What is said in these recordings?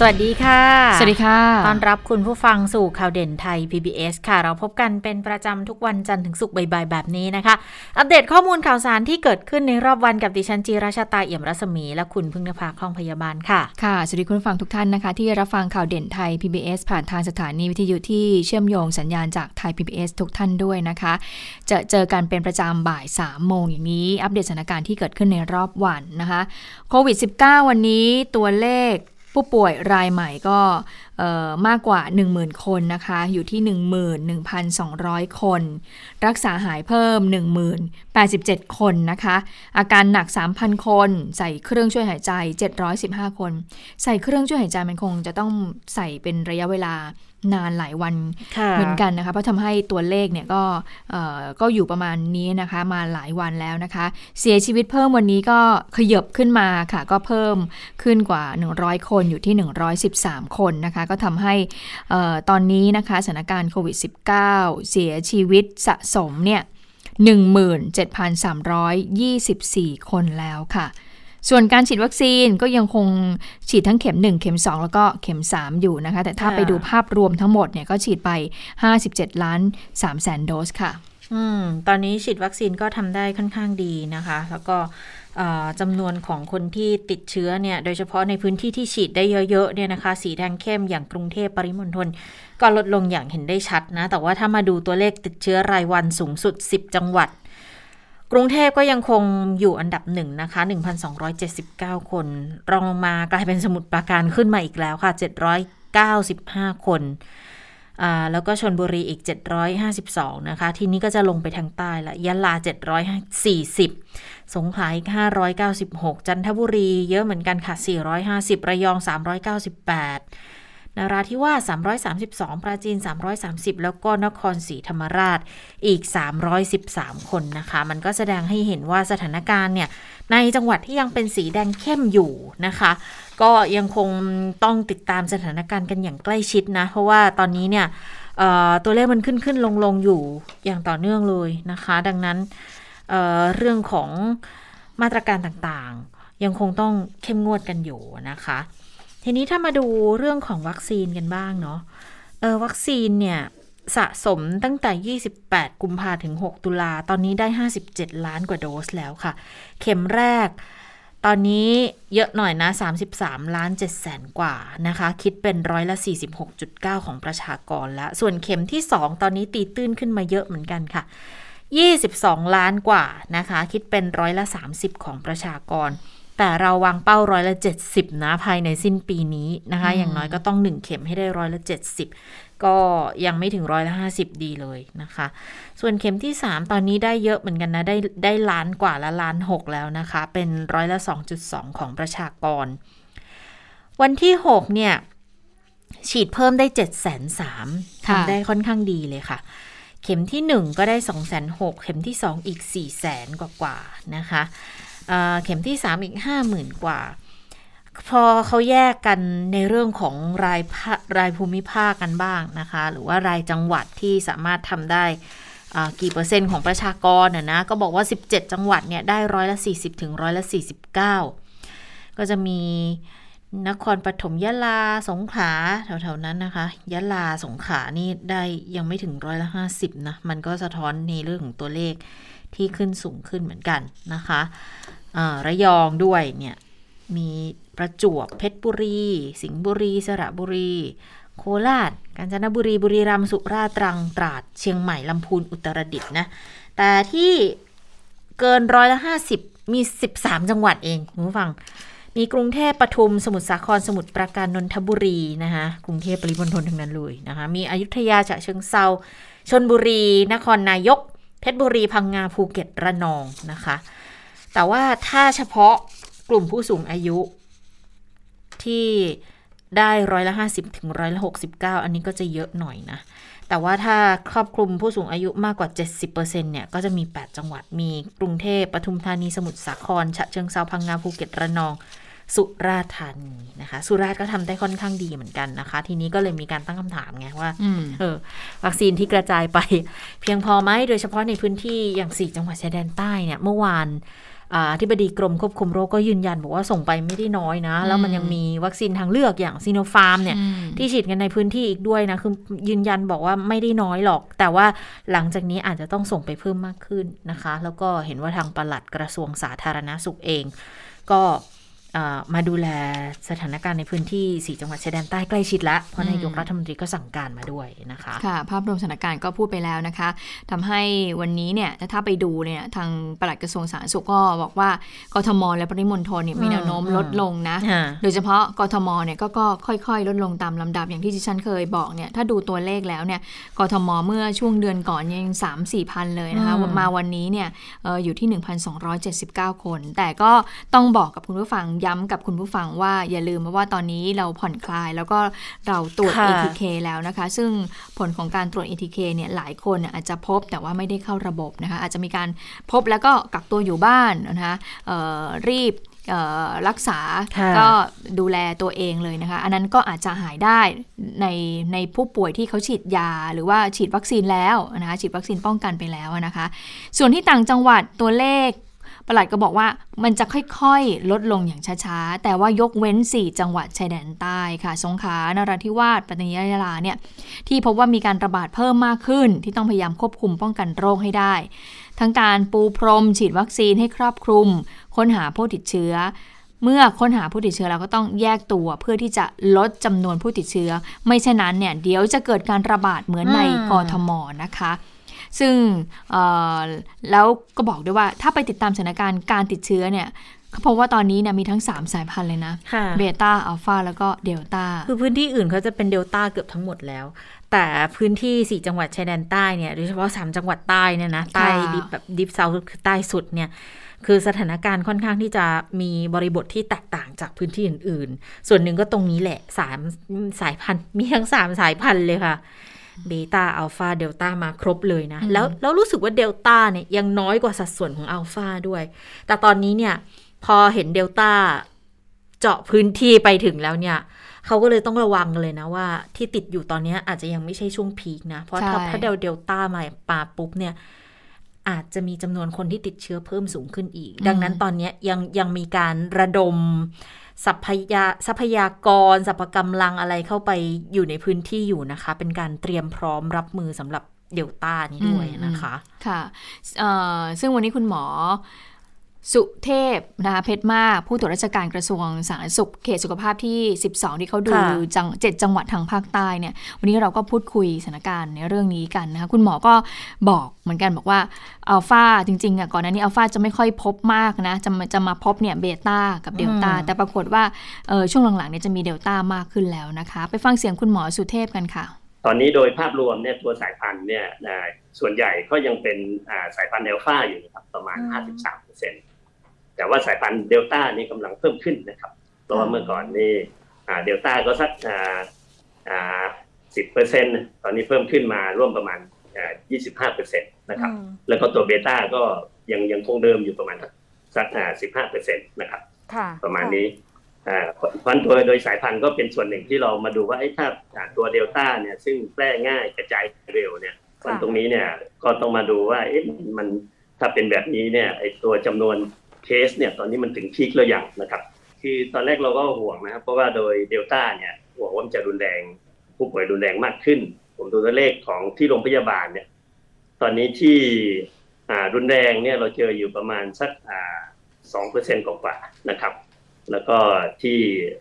สวัสดีค่ะ สวัสดีค่ะ ต้อนรับคุณผู้ฟังสู่ข่าวเด่นไทย PBS ค่ะ เราพบกันเป็นประจำทุกวันจันทร์ถึงศุกร์บ่ายๆแบบนี้นะคะ อัปเดตข้อมูลข่าวสารที่เกิดขึ้นในรอบวันกับดิฉันจีราชาตาเอี่ยมรัศมี และคุณพึ่งนภาคล่องพยาบาลค่ะ ค่ะ สวัสดีคุณผู้ฟังทุกท่านนะคะ ที่รับฟังข่าวเด่นไทย PBS ผ่านทางสถานีวิทยุที่เชื่อมโยงสัญญาณจากไทย PBS ทุกท่านด้วยนะคะ จะเจอกันเป็นประจำบ่าย3โมงอย่างนี้ อัปเดตสถานการณ์ที่เกิดขึ้นในรอบวันนะคะ โควิด -19 วันนี้ตัวเลข ผู้ป่วยรายใหม่ก็มากกว่า 10,000 คนนะคะ อยู่ที่ 11,200 คน รักษาหายเพิ่ม 10,087 คนนะคะ อาการหนัก 3,000 คน ใส่เครื่องช่วยหายใจ 715 คน ใส่เครื่องช่วยหายใจมันคงจะต้องใส่เป็นระยะเวลา นานหลายวันเหมือนกันนะคะ เพราะทำให้ตัวเลขเนี่ยก็ก็อยู่ประมาณนี้นะคะ มาหลายวันแล้วนะคะ เสียชีวิตเพิ่มวันนี้ก็ขยบขึ้นมาค่ะ ก็เพิ่มขึ้นกว่า 100 คนอยู่ที่ 113 คนนะคะ ก็ทำให้ตอนนี้นะคะสถานการณ์โควิด -19 เสียชีวิตสะสมเนี่ย17,324 คนแล้วค่ะ ส่วนการฉีดวัคซีนก็ยังคงฉีดทั้งเข็ม 1 เข็ม 2 แล้วก็เข็ม 3 อยู่นะคะ แต่ถ้าไปดูภาพรวมทั้งหมดเนี่ยก็ฉีดไป 57 ล้าน3แสนโดสค่ะ อืม ตอนนี้ฉีดวัคซีนก็ทำได้ค่อนข้างดีนะคะ แล้วก็จำนวนของคนที่ติดเชื้อเนี่ย โดยเฉพาะในพื้นที่ที่ฉีดได้เยอะๆเนี่ยนะคะ สีแดงเข้มอย่างกรุงเทพปริมณฑลก็ลดลงอย่างเห็นได้ชัดนะ แต่ว่าถ้ามาดูตัวเลขติดเชื้อรายวันสูงสุด 10 จังหวัด กรุงเทพก็ยังคงอยู่อันดับหนึ่งนะคะ 1,279 คน รองลงมากลายเป็นสมุดปราการขึ้นมาอีกแล้วค่ะ 795 คน แล้วก็ชนบุรีอีก 752 นะคะ ทีนี้ก็จะลงไปทางใต้ละยะลา 740 สงขลาอีก 596 จันทบุรีเยอะเหมือนกันค่ะ 450 ระยอง 398 นาราธิวาส332 ปราจีน 330 แล้วก็นครศรีธรรมราชอีก 313 คนนะคะ มันก็แสดงให้เห็นว่าสถานการณ์เนี่ยในจังหวัดที่ยังเป็นสีแดงเข้มอยู่นะคะ ก็ยังคงต้องติดตามสถานการณ์กันอย่างใกล้ชิดนะ เพราะว่าตอนนี้เนี่ยตัวเลขมันขึ้นขึ้นลงลงอยู่อย่างต่อเนื่องเลยนะคะ ดังนั้นเเรื่องของมาตรการต่างๆ ยังคงต้องเข้มงวดกันอยู่นะคะ ทีนี้ถ้ามาดูเรื่องของวัคซีนกันบ้างเนาะเออวัคซีนเนี่ยสะสมตั้งแต่ 28 กุมภาถึง 6 ตุลา ตอนนี้ได้ 57 ล้านกว่าโดสแล้วค่ะ เข็มแรก ตอนนี้เยอะหน่อยนะ 33 ล้าน7แสนกว่านะคะ คิดเป็นร้อยละ 46.9 ของประชากรแล้วส่วนเข็มที่ 2 ตอนนี้ตีตื้นขึ้นมาเยอะเหมือนกันค่ะ 22 ล้านกว่านะคะ คิดเป็นร้อยละ 30 ของประชากร แต่เราวางเป้าร้อยละเจ็ดสิบนะภายในสิ้นปีนี้นะคะ อย่างน้อยก็ต้องหนึ่งเข็มให้ได้ร้อยละเจ็ดสิบก็ยังไม่ถึงร้อยละห้าสิบดีเลยนะคะ ส่วนเข็มที่สามตอนนี้ได้เยอะเหมือนกันนะ ได้ได้ล้านกว่าละล้านหกแล้วนะคะ เป็นร้อยละสองจุดสองของประชากร วันที่หกเนี่ย ฉีดเพิ่มได้เจ็ดแสนสามทำได้ค่อนข้างดีเลยค่ะเข็มที่หนึ่งก็ได้สองแสนหกเข็มที่สองอีกสี่แสนกว่าๆนะคะ เข็มที่ 3 อีก 50,000 กว่า พอเขาแยกกันในเรื่องของรายรายภูมิภาคกันบ้างนะคะ หรือว่ารายจังหวัดที่สามารถทำได้กี่เปอร์เซ็นต์ของประชากรน่ะนะก็บอกว่า 17 จังหวัดเนี่ยได้ร้อยละ 40 ถึงร้อยละ 49 ก็จะมีนครปฐมยะลาสงขลาแถวๆนั้นนะคะยะลาสงขลานี่ได้ยังไม่ถึงร้อยละ50นะ มันก็สะท้อนในเรื่องของตัวเลขที่ขึ้นสูงขึ้นเหมือนกันนะคะ ระยองด้วยเนี่ยมีประจวบเพชรบุรี สิงห์บุรี สระบุรี โคราช กาญจนบุรี บุรีรัมย์สุราษฎร์ตรังตราด เชียงใหม่ลำพูนอุตรดิตถ์นะ แต่ที่เกินร้อยละห้าสิบมี 13 จังหวัดเองคุณผู้ฟัง มีกรุงเทพปทุม สมุทรสาคร สมุทรปราการนนทบุรีนะคะกรุงเทพปริมณฑลทั้งนั้นเลยนะคะ มีอยุธยาฉะเชิงเซาชนบุรี นครนายก เพชรบุรี พังงาภูเก็ตระนองนะคะ แต่ว่าถ้าเฉพาะกลุ่มผู้สูงอายุที่ได้ร้อยละห้าสิบถึงร้อยละหกสิบเก้าอันนี้ก็จะเยอะหน่อยนะ แต่ว่าถ้าครอบคลุมผู้สูงอายุมากกว่า 70%เนี่ย ก็จะมี 8 จังหวัด มีกรุงเทพปทุมธานีสมุทรสาคร ฉะเชิงเซาพังงาภูเก็ตระนอง สุราษฎร์ธานีนะคะ สุราษฎร์ก็ทำได้ค่อนข้างดีเหมือนกันนะคะ ทีนี้ก็เลยมีการตั้งคำถามไงว่าอืมเออวัคซีนที่กระจายไป เพียงพอไหมโดยเฉพาะในพื้นที่อย่างสี่จังหวัดชายแดนใต้เนี่ยเมื่อวาน อ่าอธิบดีกรมควบคุมโรคก็ยืนยันบอกว่าส่งไปไม่ได้น้อยนะ แล้วมันยังมีวัคซีนทางเลือกอย่างซีโนฟาร์มเนี่ยอืมที่ฉีดกันในพื้นที่อีกด้วยนะ คือยืนยันบอกว่าไม่ได้น้อยหรอก แต่ว่าหลังจากนี้อาจจะต้องส่งไปเพิ่มมากขึ้นนะคะ แล้วก็เห็นว่าทางปลัดกระทรวงสาธารณสุขเอง ก็อ่า มาดูแลสถานการณ์ในพื้นที่สีจังหวัดชายแดนใต้ใกล้ชิดแล้วเพราะนายกรัฐมนตรีก็สั่งการมาด้วยนะคะค่ะ ภาพรวมสถานการณ์ก็พูดไปแล้วนะคะทำให้วันนี้เนี่ยถ้าไปดูเนี่ยทางปลัดกระทรวงสาธารณสุขก็บอกว่ากทม และปริมณฑลเนี่ยมีแนวโน้มอืมลดลงนะค่ะโดยเฉพาะกทมเนี่ยก็ก็ค่อยๆ ลดลงตามลำดับอย่างที่ดิฉันเคยบอกเนี่ยถ้าดูตัวเลขแล้วเนี่ยกทมเมื่อช่วงเดือนก่อนยัง 3 4 0 0 0เลยนะคะอืมมาวันนี้เนี่ยเอออยู่ที่ 1,279 คน แต่ก็ต้องบอกกับคุณผู้ฟังย้ำกับคุณผู้ฟังว่าอย่าลืมว่าตอนนี้เราผ่อนคลาย แล้วก็เราตรวจค่ะ ATK แล้วนะคะ ซึ่งผลของการตรวจ ATK เนี่ยหลายคนเนี่ยอาจจะพบแต่ว่าไม่ได้เข้าระบบนะคะ อาจจะมีการพบแล้วก็กักตัวอยู่บ้านนะคะเอ่อรีบเอ่อรักษาค่ะก็ดูแลตัวเองเลยนะคะ อันนั้นก็อาจจะหายได้ในในผู้ป่วยที่เขาฉีดยา หรือว่าฉีดวัคซีนแล้วนะคะฉีดวัคซีนป้องกันไปแล้วนะคะ ส่วนที่ต่างจังหวัดตัวเลข ประหลัดก็บอกว่ามันจะค่อยๆ ลดลงอย่างช้าๆ แต่ว่ายกเว้น 4 จังหวัดชายแดนใต้ค่ะ สงขลานราธิวาสปัตตานียะลาเนี่ยที่พบว่ามีการระบาดเพิ่มมากขึ้น ที่ต้องพยายามควบคุมป้องกันโรคให้ได้ ทั้งการปูพรม ฉีดวัคซีนให้ครอบคลุม ค้นหาผู้ติดเชื้อเมื่อค้นหาผู้ติดเชื้อเราก็ต้องแยกตัวเพื่อที่จะลดจำนวนผู้ติดเชื้อ ไม่เช่นนั้นเนี่ยเดี๋ยวจะเกิดการระบาดเหมือนในอืมกทมนะคะ ซึ่งเอ่อแล้วก็บอกด้วยว่าถ้าไปติดตามสถานการณ์การติดเชื้อเนี่ยเขาพบว่าตอนนี้เนี่ยมีทั้ง 3 สายพันธุ์เลยนะค่ะเบต้า อัลฟา แล้วก็เดลต้า คือพื้นที่อื่นเขาจะเป็นเดลต้าเกือบทั้งหมดแล้ว แต่พื้นที่สี่จังหวัดชายแดนใต้เนี่ย โดยเฉพาะสามจังหวัดใต้เนี่ยนะ ใต้ deep แบบ deep south คือใต้สุดเนี่ยคือสถานการณ์ค่อนข้างที่จะมีบริบทที่แตกต่างจากพื้นที่อื่น ๆ ส่วนหนึ่งก็ตรงนี้แหละสามสายพันธุ์มีทั้งสามสายพันธุ์เลยค่ะ เบต้าอัลฟาเดลต้ามาครบเลยนะ แล้วแล้วรู้สึกว่าเดลต้าเนี่ยยังน้อยกว่าสัดส่วนของอัลฟาด้วย แต่ตอนนี้เนี่ยพอเห็นเดลต้าเจาะพื้นที่ไปถึงแล้วเนี่ยเขาก็เลยต้องระวังเลยนะว่าที่ติดอยู่ตอนนี้อาจจะยังไม่ใช่ช่วงพีคนะ เพราะถ้าใช่ถ้าเดลเดลต้ามาปาปุ๊บเนี่ย อาจจะมีจำนวนคนที่ติดเชื้อเพิ่มสูงขึ้นอีก ดังนั้นตอนนี้ยังยังมีการระดมทรัพยาทรัพยากรสรรพกำลังอะไรเข้าไปอยู่ในพื้นที่อยู่นะคะ เป็นการเตรียมพร้อมรับมือสำหรับเดลต้านี้ด้วยนะคะ ค่ะเอ่อซึ่งวันนี้คุณหมอ สุเทพนะคะเพชรมาก ผู้ตรวจราชการกระทรวงสาธารณสุข เขตสุขภาพที่ 12 ที่เขาดูค่ะจังเจ็ดจังหวัดทางภาคใต้เนี่ย วันนี้เราก็พูดคุยสถานการณ์ในเรื่องนี้กันนะคะคุณหมอก็บอกเหมือนกันบอกว่าอัลฟาจริงๆอะก่อนหน้านี้อัลฟาจะไม่ค่อยพบมากนะ จะมาจะมาพบเนี่ยเบต้ากับเดลต้าอืมแต่ปรากฏว่าเออช่วงหลังๆเนี่ยจะมีเดลต้ามากขึ้นแล้วนะคะ ไปฟังเสียงคุณหมอสุเทพกันค่ะ ตอนนี้โดยภาพรวมเนี่ยตัวสายพันธุ์เนี่ยอ่าส่วนใหญ่ก็ยังเป็นอ่าสายพันธุ์เดลต้าอยู่นะครับประมาณอืม53เปอร์เซ็นต์ แต่ว่าสายพันธุ์เดลต้านี่กำลังเพิ่มขึ้นนะครับเพราะว่าเมื่อก่อนนี่อ่าเดลต้าก็สักอ่าอ่าสิบเปอร์เซ็นต์ตอนนี้เพิ่มขึ้นมาร่วมประมาณอ่า25เปอร์เซ็นต์นะครับ แล้วก็ตัวเบต้าก็ยังยังคงเดิมอยู่ประมาณสักอ่า15เปอร์เซ็นต์นะครับค่ะประมาณนี้อ่าเพราะเพราะตัวโดยสายพันธุ์ก็เป็นส่วนหนึ่งที่เรามาดูว่าไอ้ถ้าอ่าตัวเดลต้าเนี่ยซึ่งแพร่ง่ายกระจายเร็วเนี่ยค่ะวันตรงนี้เนี่ยก็ต้องมาดูว่าเอ๊ะมันถ้าเป็นแบบนี้เนี่ยไอ้ตัวจำนวน เคสเนี่ยตอนนี้มันถึงพีคแล้วอย่างนะครับ คือตอนแรกเราก็ห่วงนะครับ เพราะว่าโดยเดลต้าเนี่ยห่วงว่ามันจะรุนแรงผู้ป่วยรุนแรงมากขึ้น ผมดูตัวเลขของที่โรงพยาบาลเนี่ย ตอนนี้ที่อ่ารุนแรงเนี่ยเราเจออยู่ประมาณสักอ่าสองเปอร์เซ็นต์กว่าๆนะครับ แล้วก็ที่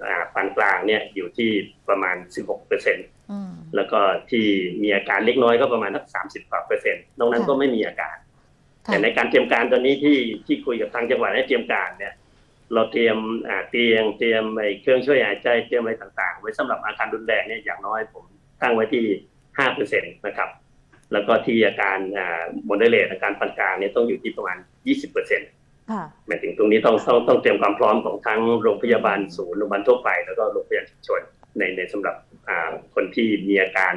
อ่าปานกลางเนี่ยอยู่ที่ประมาณ16เปอร์เซ็นต์อืมแล้วก็ที่มีอาการเล็กน้อยก็ประมาณสัก30กว่าเปอร์เซ็นต์นอกนั้นค่ะก็ไม่มีอาการค่ะ แต่ในการเตรียมการตอนนี้ที่ที่คุยกับทางจังหวัดให้เตรียมการเนี่ย เราเตรียมอ่าเตียงเตรียมไอ้เครื่องช่วยหายใจเตรียมอะไรต่าง ๆ ไว้สำหรับอาการรุนแรงเนี่ยอย่างน้อยผมตั้งไว้ที่ห้าเปอร์เซ็นต์นะครับ แล้วก็ที่อาการอ่าโมเดเลตอาการปานกลางเนี่ยต้องอยู่ที่ประมาณยี่สิบเปอร์เซ็นต์ค่ะหมายถึงตรงนี้ต้องต้องต้องเตรียมความพร้อมของทั้งโรงพยาบาลศูนย์โรงพยาบาลทั่วไปแล้วก็โรงพยาบาลชุมชนในในสำหรับอ่าคนที่มีอาการ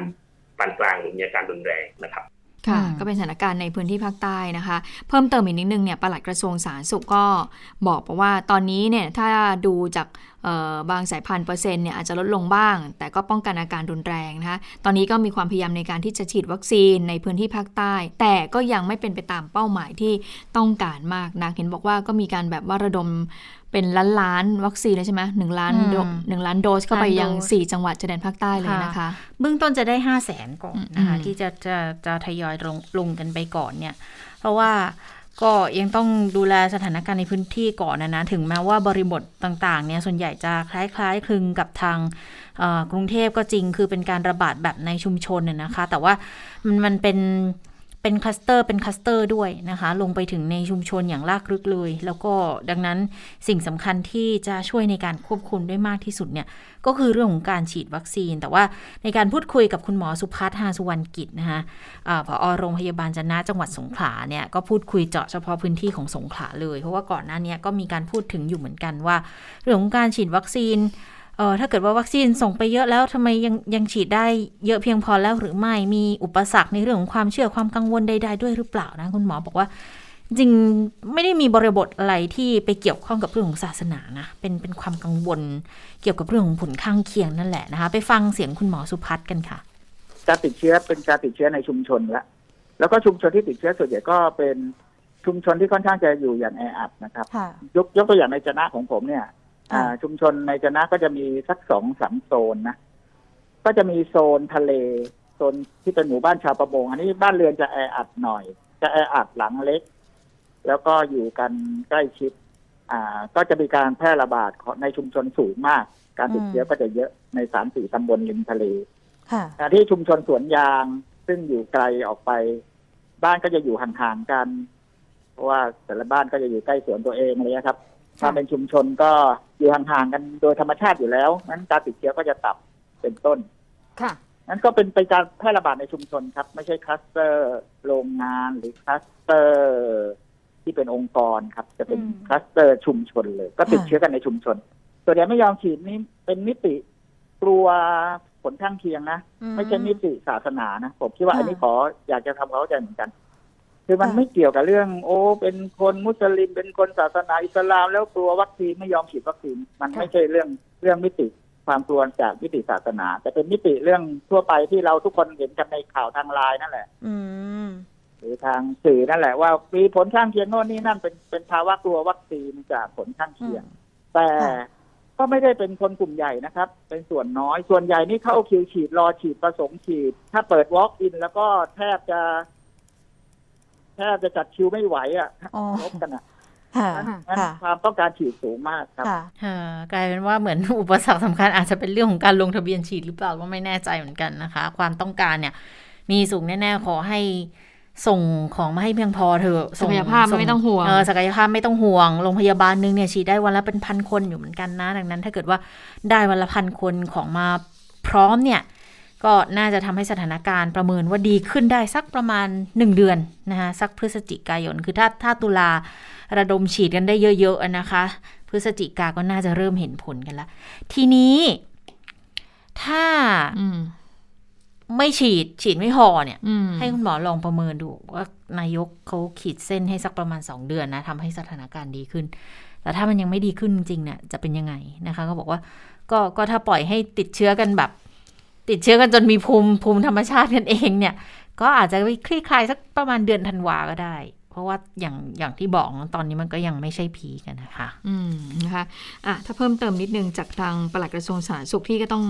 ปานกลางหรือมีอาการรุนแรงนะครับ ค่ะอืมก็เป็นสถานการณ์ในพื้นที่ภาคใต้นะคะ เพิ่มเติมอีกนิดนึงเนี่ยปลัดกระทรวงสาธารณสุขก็บอกบอกว่าตอนนี้เนี่ยถ้าดูจากเอ่อบางสายพันธุ์เปอร์เซ็นต์เนี่ยอาจจะลดลงบ้าง แต่ก็ป้องกันอาการรุนแรงนะคะตอนนี้ก็มีความพยายามในการที่จะฉีดวัคซีนในพื้นที่ภาคใต้ แต่ก็ยังไม่เป็นไปตามเป้าหมายที่ต้องการมากนักเห็นบอกว่าก็มีการแบบว่าระดม เป็นล้านล้านๆวัคซีนเลยใช่ไหมหนึ่งล้านโดอืมหนึ่งล้านโดสเข้าไปล้านโดสยังสี่จังหวัดชายแดนภาคใต้เลยนะคะ เบื้องต้นจะได้ห้าแสนก่อนนะคะอืมที่จะจะจะทยอยลงลงกันไปก่อนเนี่ย เพราะว่าก็ยังต้องดูแลสถานการณ์ในพื้นที่ก่อนนะนะ ถึงแม้ว่าบริบทต่างๆ เนี่ยส่วนใหญ่จะคล้ายๆ คลึงกับทางเอ่อกรุงเทพก็จริงคือเป็นการระบาดแบบในชุมชนน่ะนะคะ แต่ว่ามันมันเป็น เป็นคลัสเตอร์เป็นคลัสเตอร์ด้วยนะคะ ลงไปถึงในชุมชนอย่างลากลึกเลย แล้วก็ดังนั้นสิ่งสำคัญที่จะช่วยในการควบคุมได้มากที่สุดเนี่ย ก็คือเรื่องของการฉีดวัคซีน แต่ว่าในการพูดคุยกับคุณหมอสุภัทร ฮาสุวรรณกิจนะคะอ่าผอโรงพยาบาลจะนะจังหวัดสงขลาเนี่ย ก็พูดคุยเจาะเฉพาะพื้นที่ของสงขลาเลย เพราะว่าก่อนหน้านี้ก็มีการพูดถึงอยู่เหมือนกันว่า เรื่องของการฉีดวัคซีน เออถ้าเกิดว่าวัคซีนส่งไปเยอะแล้วทำไมยังยังฉีดได้เยอะเพียงพอแล้วหรือไม่มีอุปสรรคในเรื่องของความเชื่อความกังวลใด ๆ ด้วยหรือเปล่านะคุณหมอบอกว่าจริงไม่ได้มีบริบทอะไรที่ไปเกี่ยวข้องกับเรื่องของศาสนานะ เป็นเป็นความกังวลเกี่ยวกับเรื่องของผลข้างเคียงนั่นแหละนะคะ ไปฟังเสียงคุณหมอสุพัฒน์กันค่ะ การติดเชื้อเป็นการติดเชื้อในชุมชนละแล้วก็ชุมชนที่ติดเชื้อส่วนใหญ่ก็เป็นชุมชนที่ค่อนข้างจะอยู่อย่างแออัดนะครับค่ะยกยกตัวอย่างในจนะของผมเนี่ยอ่าค่ะ ชุมชนในจนะก็จะมีสักสองสามโซนนะ ก็จะมีโซนทะเล โซนที่เป็นหมู่บ้านชาวประมง อันนี้บ้านเรือนจะแออัดหน่อย จะแออัดหลังเล็ก แล้วก็อยู่กันใกล้ชิด อ่า ก็จะมีการแพร่ระบาดของในชุมชนสูงมาก การติดเชื้อก็จะเยอะในสามสี่ตำบลริมทะเลค่ะขณะที่ชุมชนสวนยางซึ่งอยู่ไกลออกไป บ้านก็จะอยู่ห่างๆกัน เพราะว่าแต่ละบ้านก็จะอยู่ใกล้สวนตัวเองเลยนะครับ ถ้าเป็นชุมชนก็อยู่ห่างๆกันโดยธรรมชาติอยู่แล้วนั้นการติดเชื้อก็จะต่ำเป็นต้น ค่ะนั้นก็เป็นไปการแพร่ระบาดในชุมชนครับ ไม่ใช่คลัสเตอร์โรงงานหรือคลัสเตอร์ ที่เป็นองค์กรครับ จะเป็นอืมคลัสเตอร์ชุมชนเลย ก็ติดค่ะเชื้อกันในชุมชนส่วนใหญ่ไม่ยอมฉีดนี่เป็นมิติกลัวผลข้างเคียงนะ ไม่ใช่มิติศาสนานะ ผมคิดว่าค่ะอันนี้ขออยากจะทำความเข้าใจเหมือนกัน คือมันค่ะไม่เกี่ยวกับเรื่อง โอ้ เป็นคนมุสลิม เป็นคนศาสนาอิสลาม แล้วกลัววัคซีนไม่ยอมฉีดวัคซีนมันไม่ใช่เรื่องเรื่องมิติความกลัวจากมิติศาสนา แต่เป็นมิติเรื่องทั่วไปที่เราทุกคนเห็นกันในข่าวทางไลน์นั่นแหละ อืมหรือทางสื่อนั่นแหละว่ามีผลข้างเคียงโน่นนี่นั่นเป็นเป็นภาวะกลัววัคซีนจากผลข้างเคียง แต่ค่ะก็ไม่ได้เป็นคนกลุ่มใหญ่นะครับ เป็นส่วนน้อยส่วนใหญ่นี่เข้าคิวฉีดรอฉีดประสงค์ฉีด ถ้าเปิด walk in แล้วก็แทบจะ แทบจะจัดคิวไม่ไหวอะอ๋อลบกันอะค่ะนั้นนั้นค่ะความต้องการฉีดสูงมากครับค่ะค่ะกลายเป็นว่าเหมือนอุปสรรคสำคัญอาจจะเป็นเรื่องของการลงทะเบียนฉีดหรือเปล่าก็ไม่แน่ใจเหมือนกันนะคะ ความต้องการเนี่ย มีสูงแน่ๆขอให้ส่งของมาให้เพียงพอเถอะศักยภาพไม่ต้องห่วงเออศักยภาพไม่ต้องห่วงโรงพยาบาลหนึงเนี่ยฉีดได้วันละเป็นพันคนอยู่เหมือนกันนะ ดังนั้น ถ้าเกิดว่าได้วันละพันคนของมาพร้อมเนี่ย ก็น่าจะทำให้สถานการณ์ประเมินว่าดีขึ้นได้สักประมาณ 1 เดือนนะคะสักพฤศจิกายน คือถ้าถ้าตุลาระดมฉีดกันได้เยอะๆอะนะคะ พฤศจิกาก็น่าจะเริ่มเห็นผลกันละ ทีนี้ถ้าอืมไม่ฉีดฉีดไม่พอเนี่ยอืมให้คุณหมอลองประเมินดูว่านายกเขาขีดเส้นให้สักประมาณ 2 เดือนนะทำให้สถานการณ์ดีขึ้น แต่ถ้ามันยังไม่ดีขึ้นจริงๆเนี่ยจะเป็นยังไงนะคะ ก็บอกว่า ก็ก็ถ้าปล่อยให้ติดเชื้อกันแบบ ติดเชื้อกันจนมีภูมิภูมิธรรมชาติกันเองเนี่ย ก็อาจจะไปคลี่คลายสักประมาณเดือนธันวาก็ได้ เพราะว่าอย่างอย่างที่บอกตอนนี้มันก็ยังไม่ใช่พีกันนะคะ อืมนะคะอะถ้าเพิ่มเติมนิดนึงจากทางปลัดกระทรวงสาธารณสุขที่ก็ต้อง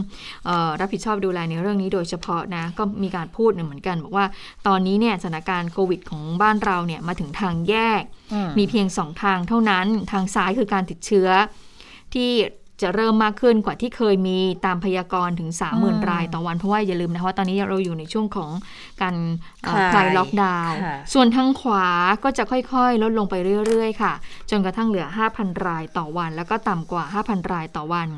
เออรับผิดชอบดูแลในเรื่องนี้โดยเฉพาะนะ ก็มีการพูดเหมือนกัน บอกว่าตอนนี้เนี่ยสถานการณ์โควิดของบ้านเราเนี่ยมาถึงทางแยก มีเพียงสองทางเท่านั้นทางซ้ายคือการติดเชื้อที่ จะเริ่มมากขึ้นกว่าที่เคยมีตามพยากรณ์ถึงอืม30,000 รายต่อวัน เพราะว่าอย่าลืมนะคะว่าตอนนี้เราอยู่ในช่วงของการเอ่อคลายคลายล็อกดาวน์ค่ะส่วนทางขวาก็จะค่อยๆ ลดลงไปเรื่อยๆ ค่ะ จนกระทั่งเหลือ 5,000 รายต่อวัน แล้วก็ต่ำกว่า 5,000 รายต่อวัน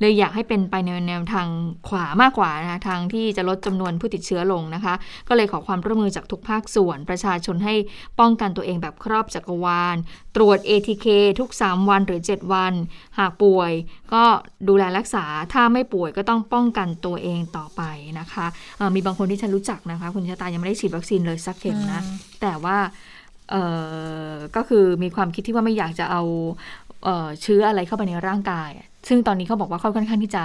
เลยอยากให้เป็นไปในแนวทางขวามากกว่านะทางที่จะลดจำนวนผู้ติดเชื้อลงนะคะ ก็เลยขอความร่วมมือจากทุกภาคส่วน ประชาชนให้ป้องกันตัวเองแบบครอบจักรวาล ตรวจ ATK ทุก 3 วันหรือ 7 วัน หากป่วย ก็ดูแลรักษาถ้าไม่ป่วยก็ต้องป้องกันตัวเองต่อไปนะคะเอ่อมีบางคนที่ฉันรู้จักนะคะ คุณชะตายังไม่ได้ฉีดวัคซีนเลยสักเข็มนะ แต่ว่าเอ่อก็คือมีความคิดที่ว่าไม่อยากจะเอาเอ่อเชื้ออะไรเข้าไปในร่างกาย ซึ่งตอนนี้เขาบอกว่าเขาค่อนข้างที่จะ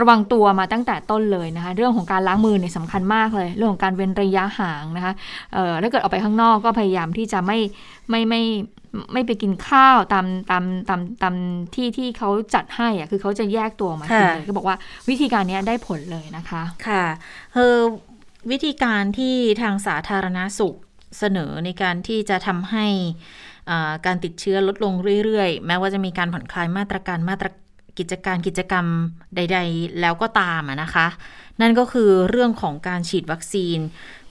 ระวังตัวมาตั้งแต่ต้นเลยนะคะ เรื่องของการล้างมือเนี่ยสำคัญมากเลย เรื่องของการเว้นระยะห่างนะคะเอ่อถ้าเกิดออกไปข้างนอกก็พยายามที่จะไม่ไม่ไม่ไม่ไปกินข้าวตามตามตามตามที่ที่เขาจัดให้อะคือเขาจะแยกตัวออกมากินค่ะเลยก็บอกว่าวิธีการเนี้ยได้ผลเลยนะคะ ค่ะเออวิธีการที่ทางสาธารณสุขเสนอในการที่จะทำให้อ่าการติดเชื้อลดลงเรื่อยๆ แม้ว่าจะมีการผ่อนคลายมาตรการมาตรกิ จการกิจกรรมใด ๆ แล้วก็ตามอะนะคะ นั่นก็คือเรื่องของการฉีดวัคซีน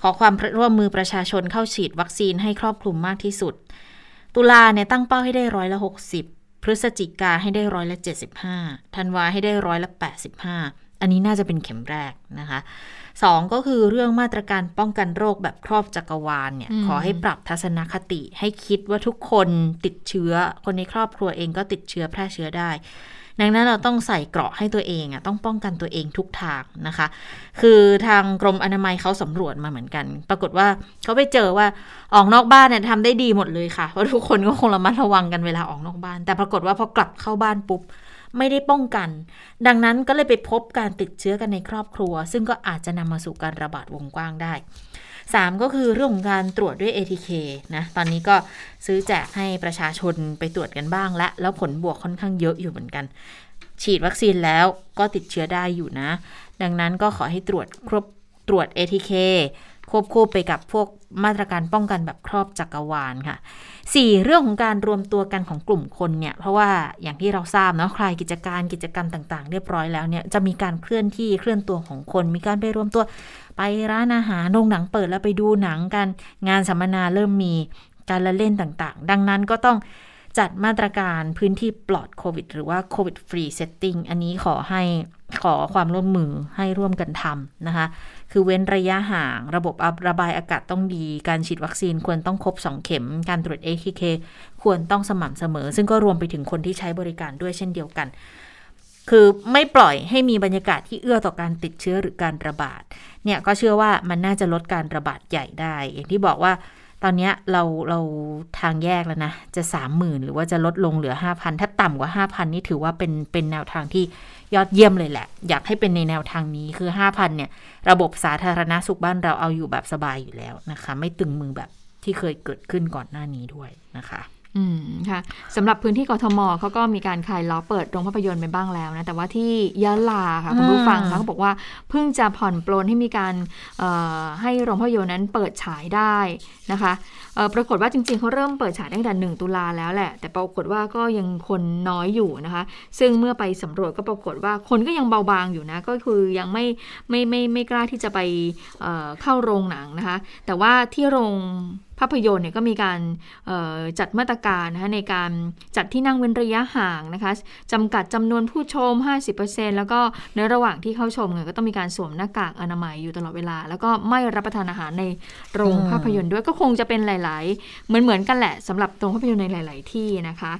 ขอความร่วมมือประชาชนเข้าฉีดวัคซีนให้ครอบคลุมมากที่สุด ตุลาเนี่ยตั้งเป้าให้ได้ร้อยละ 60 พฤศจิกาให้ได้ร้อยละ 75ธันวาให้ได้ร้อยละ 85 อันนี้น่าจะเป็นเข็มแรกนะคะสองก็คือเรื่องมาตรการป้องกันโรคแบบครอบจักรวาลเนี่ยอืมขอให้ปรับทัศนคติให้คิดว่าทุกคนติดเชื้อ คนในครอบครัวเองก็ติดเชื้อแพร่เชื้อได้ ดังนั้นเราต้องใส่เกราะให้ตัวเองอะต้องป้องกันตัวเองทุกทางนะคะ คือทางกรมอนามัยเขาสำรวจมาเหมือนกัน ปรากฏว่าเขาไปเจอว่าออกนอกบ้านเนี่ยทำได้ดีหมดเลยค่ะเพราะทุกคนก็คงระมัดระวังกันเวลาออกนอกบ้าน แต่ปรากฏว่าพอกลับเข้าบ้านปุ๊บไม่ได้ป้องกัน ดังนั้นก็เลยไปพบการติดเชื้อกันในครอบครัว ซึ่งก็อาจจะนำมาสู่การระบาดวงกว้างได้ 3 ก็คือเรื่องของการตรวจด้วย ATK นะตอนนี้ก็ซื้อแจกให้ประชาชนไปตรวจกันบ้างและ แล้วผลบวกค่อนข้างเยอะอยู่เหมือนกัน ฉีดวัคซีนแล้วก็ติดเชื้อได้อยู่นะ ดังนั้นก็ขอให้ตรวจครบตรวจ ATK ควบคู่ไปกับพวกมาตรการป้องกันแบบครอบจักรวาลค่ะสี่เรื่องของการรวมตัวกันของกลุ่มคนเนี่ยเพราะว่าอย่างที่เราทราบเนาะคลายกิจการกิจกรรมต่างๆ เรียบร้อยแล้วเนี่ยจะมีการเคลื่อนที่เคลื่อนตัวของคน มีการไปรวมตัวไปร้านอาหารโรงหนังเปิดแล้วไปดูหนังกันงานสัมมนาเริ่มมีการละเล่นต่างๆ ดังนั้นก็ต้องจัดมาตรการพื้นที่ปลอดโควิด หรือว่าโควิด free setting อันนี้ขอให้ขอความร่วมมือให้ร่วมกันทำนะคะ คือเว้นระยะห่าง ระบบระบายอากาศต้องดี การฉีดวัคซีนควรต้องครบ 2 เข็ม การตรวจ ATK ควรต้องสม่ำเสมอ ซึ่งก็รวมไปถึงคนที่ใช้บริการด้วยเช่นเดียวกัน คือไม่ปล่อยให้มีบรรยากาศที่เอื้อต่อการติดเชื้อหรือการระบาด เนี่ยก็เชื่อว่ามันน่าจะลดการระบาดใหญ่ได้ อย่างที่บอกว่าตอนนี้เราเราทางแยกแล้วนะ จะสามหมื่นหรือว่าจะลดลงเหลือห้าพันถ้าต่ำกว่าห้าพันนี่ถือว่าเป็นเป็นแนวทางที่ ยอดเยี่ยมเลยแหละ อยากให้เป็นในแนวทางนี้คือห้าพันเนี่ย ระบบสาธารณาสุขบ้านเราเอาอยู่แบบสบายอยู่แล้วนะคะ ไม่ตึงมือแบบที่เคยเกิดขึ้นก่อนหน้านี้ด้วยนะคะ อืมค่ะสำหรับพื้นที่กทมเขาก็มีการคลายล็อกเปิดโรงภาพยนตร์ไปบ้างแล้วนะ แต่ว่าที่ยะลาค่ะคุณผู้ฟังคะเขาบอกว่าเพิ่งจะผ่อนปลนให้มีการเอ่อให้โรงภาพยนตร์นั้นเปิดฉายได้นะคะเอ่อปรากฏว่าจริงๆเขาเริ่มเปิดฉายตั้งแต่หนึ่งตุลาแล้วแหละ แต่ปรากฏว่าก็ยังคนน้อยอยู่นะคะ ซึ่งเมื่อไปสำรวจก็ปรากฏว่าคนก็ยังเบาบางอยู่นะ ก็คือยังไม่ไม่ไม่ไม่กล้าที่จะไปเอ่อเข้าโรงหนังนะคะ แต่ว่าที่โรง ภาพยนตร์เนี่ยก็มีการเอ่อจัดมาตรการนะคะในการจัดที่นั่งเว้นระยะห่างนะคะจำกัดจำนวนผู้ชม 50%แล้วก็ในระหว่างที่เข้าชมเนี่ยก็ต้องมีการสวมหน้ากากอนามัยอยู่ตลอดเวลา แล้วก็ไม่รับประทานอาหารในโรงอืมภาพยนตร์ด้วยก็คงจะเป็นหลาย ๆ เหมือนเหมือนๆกันแหละสำหรับโรงภาพยนตร์ในหลาย ๆ ที่นะคะ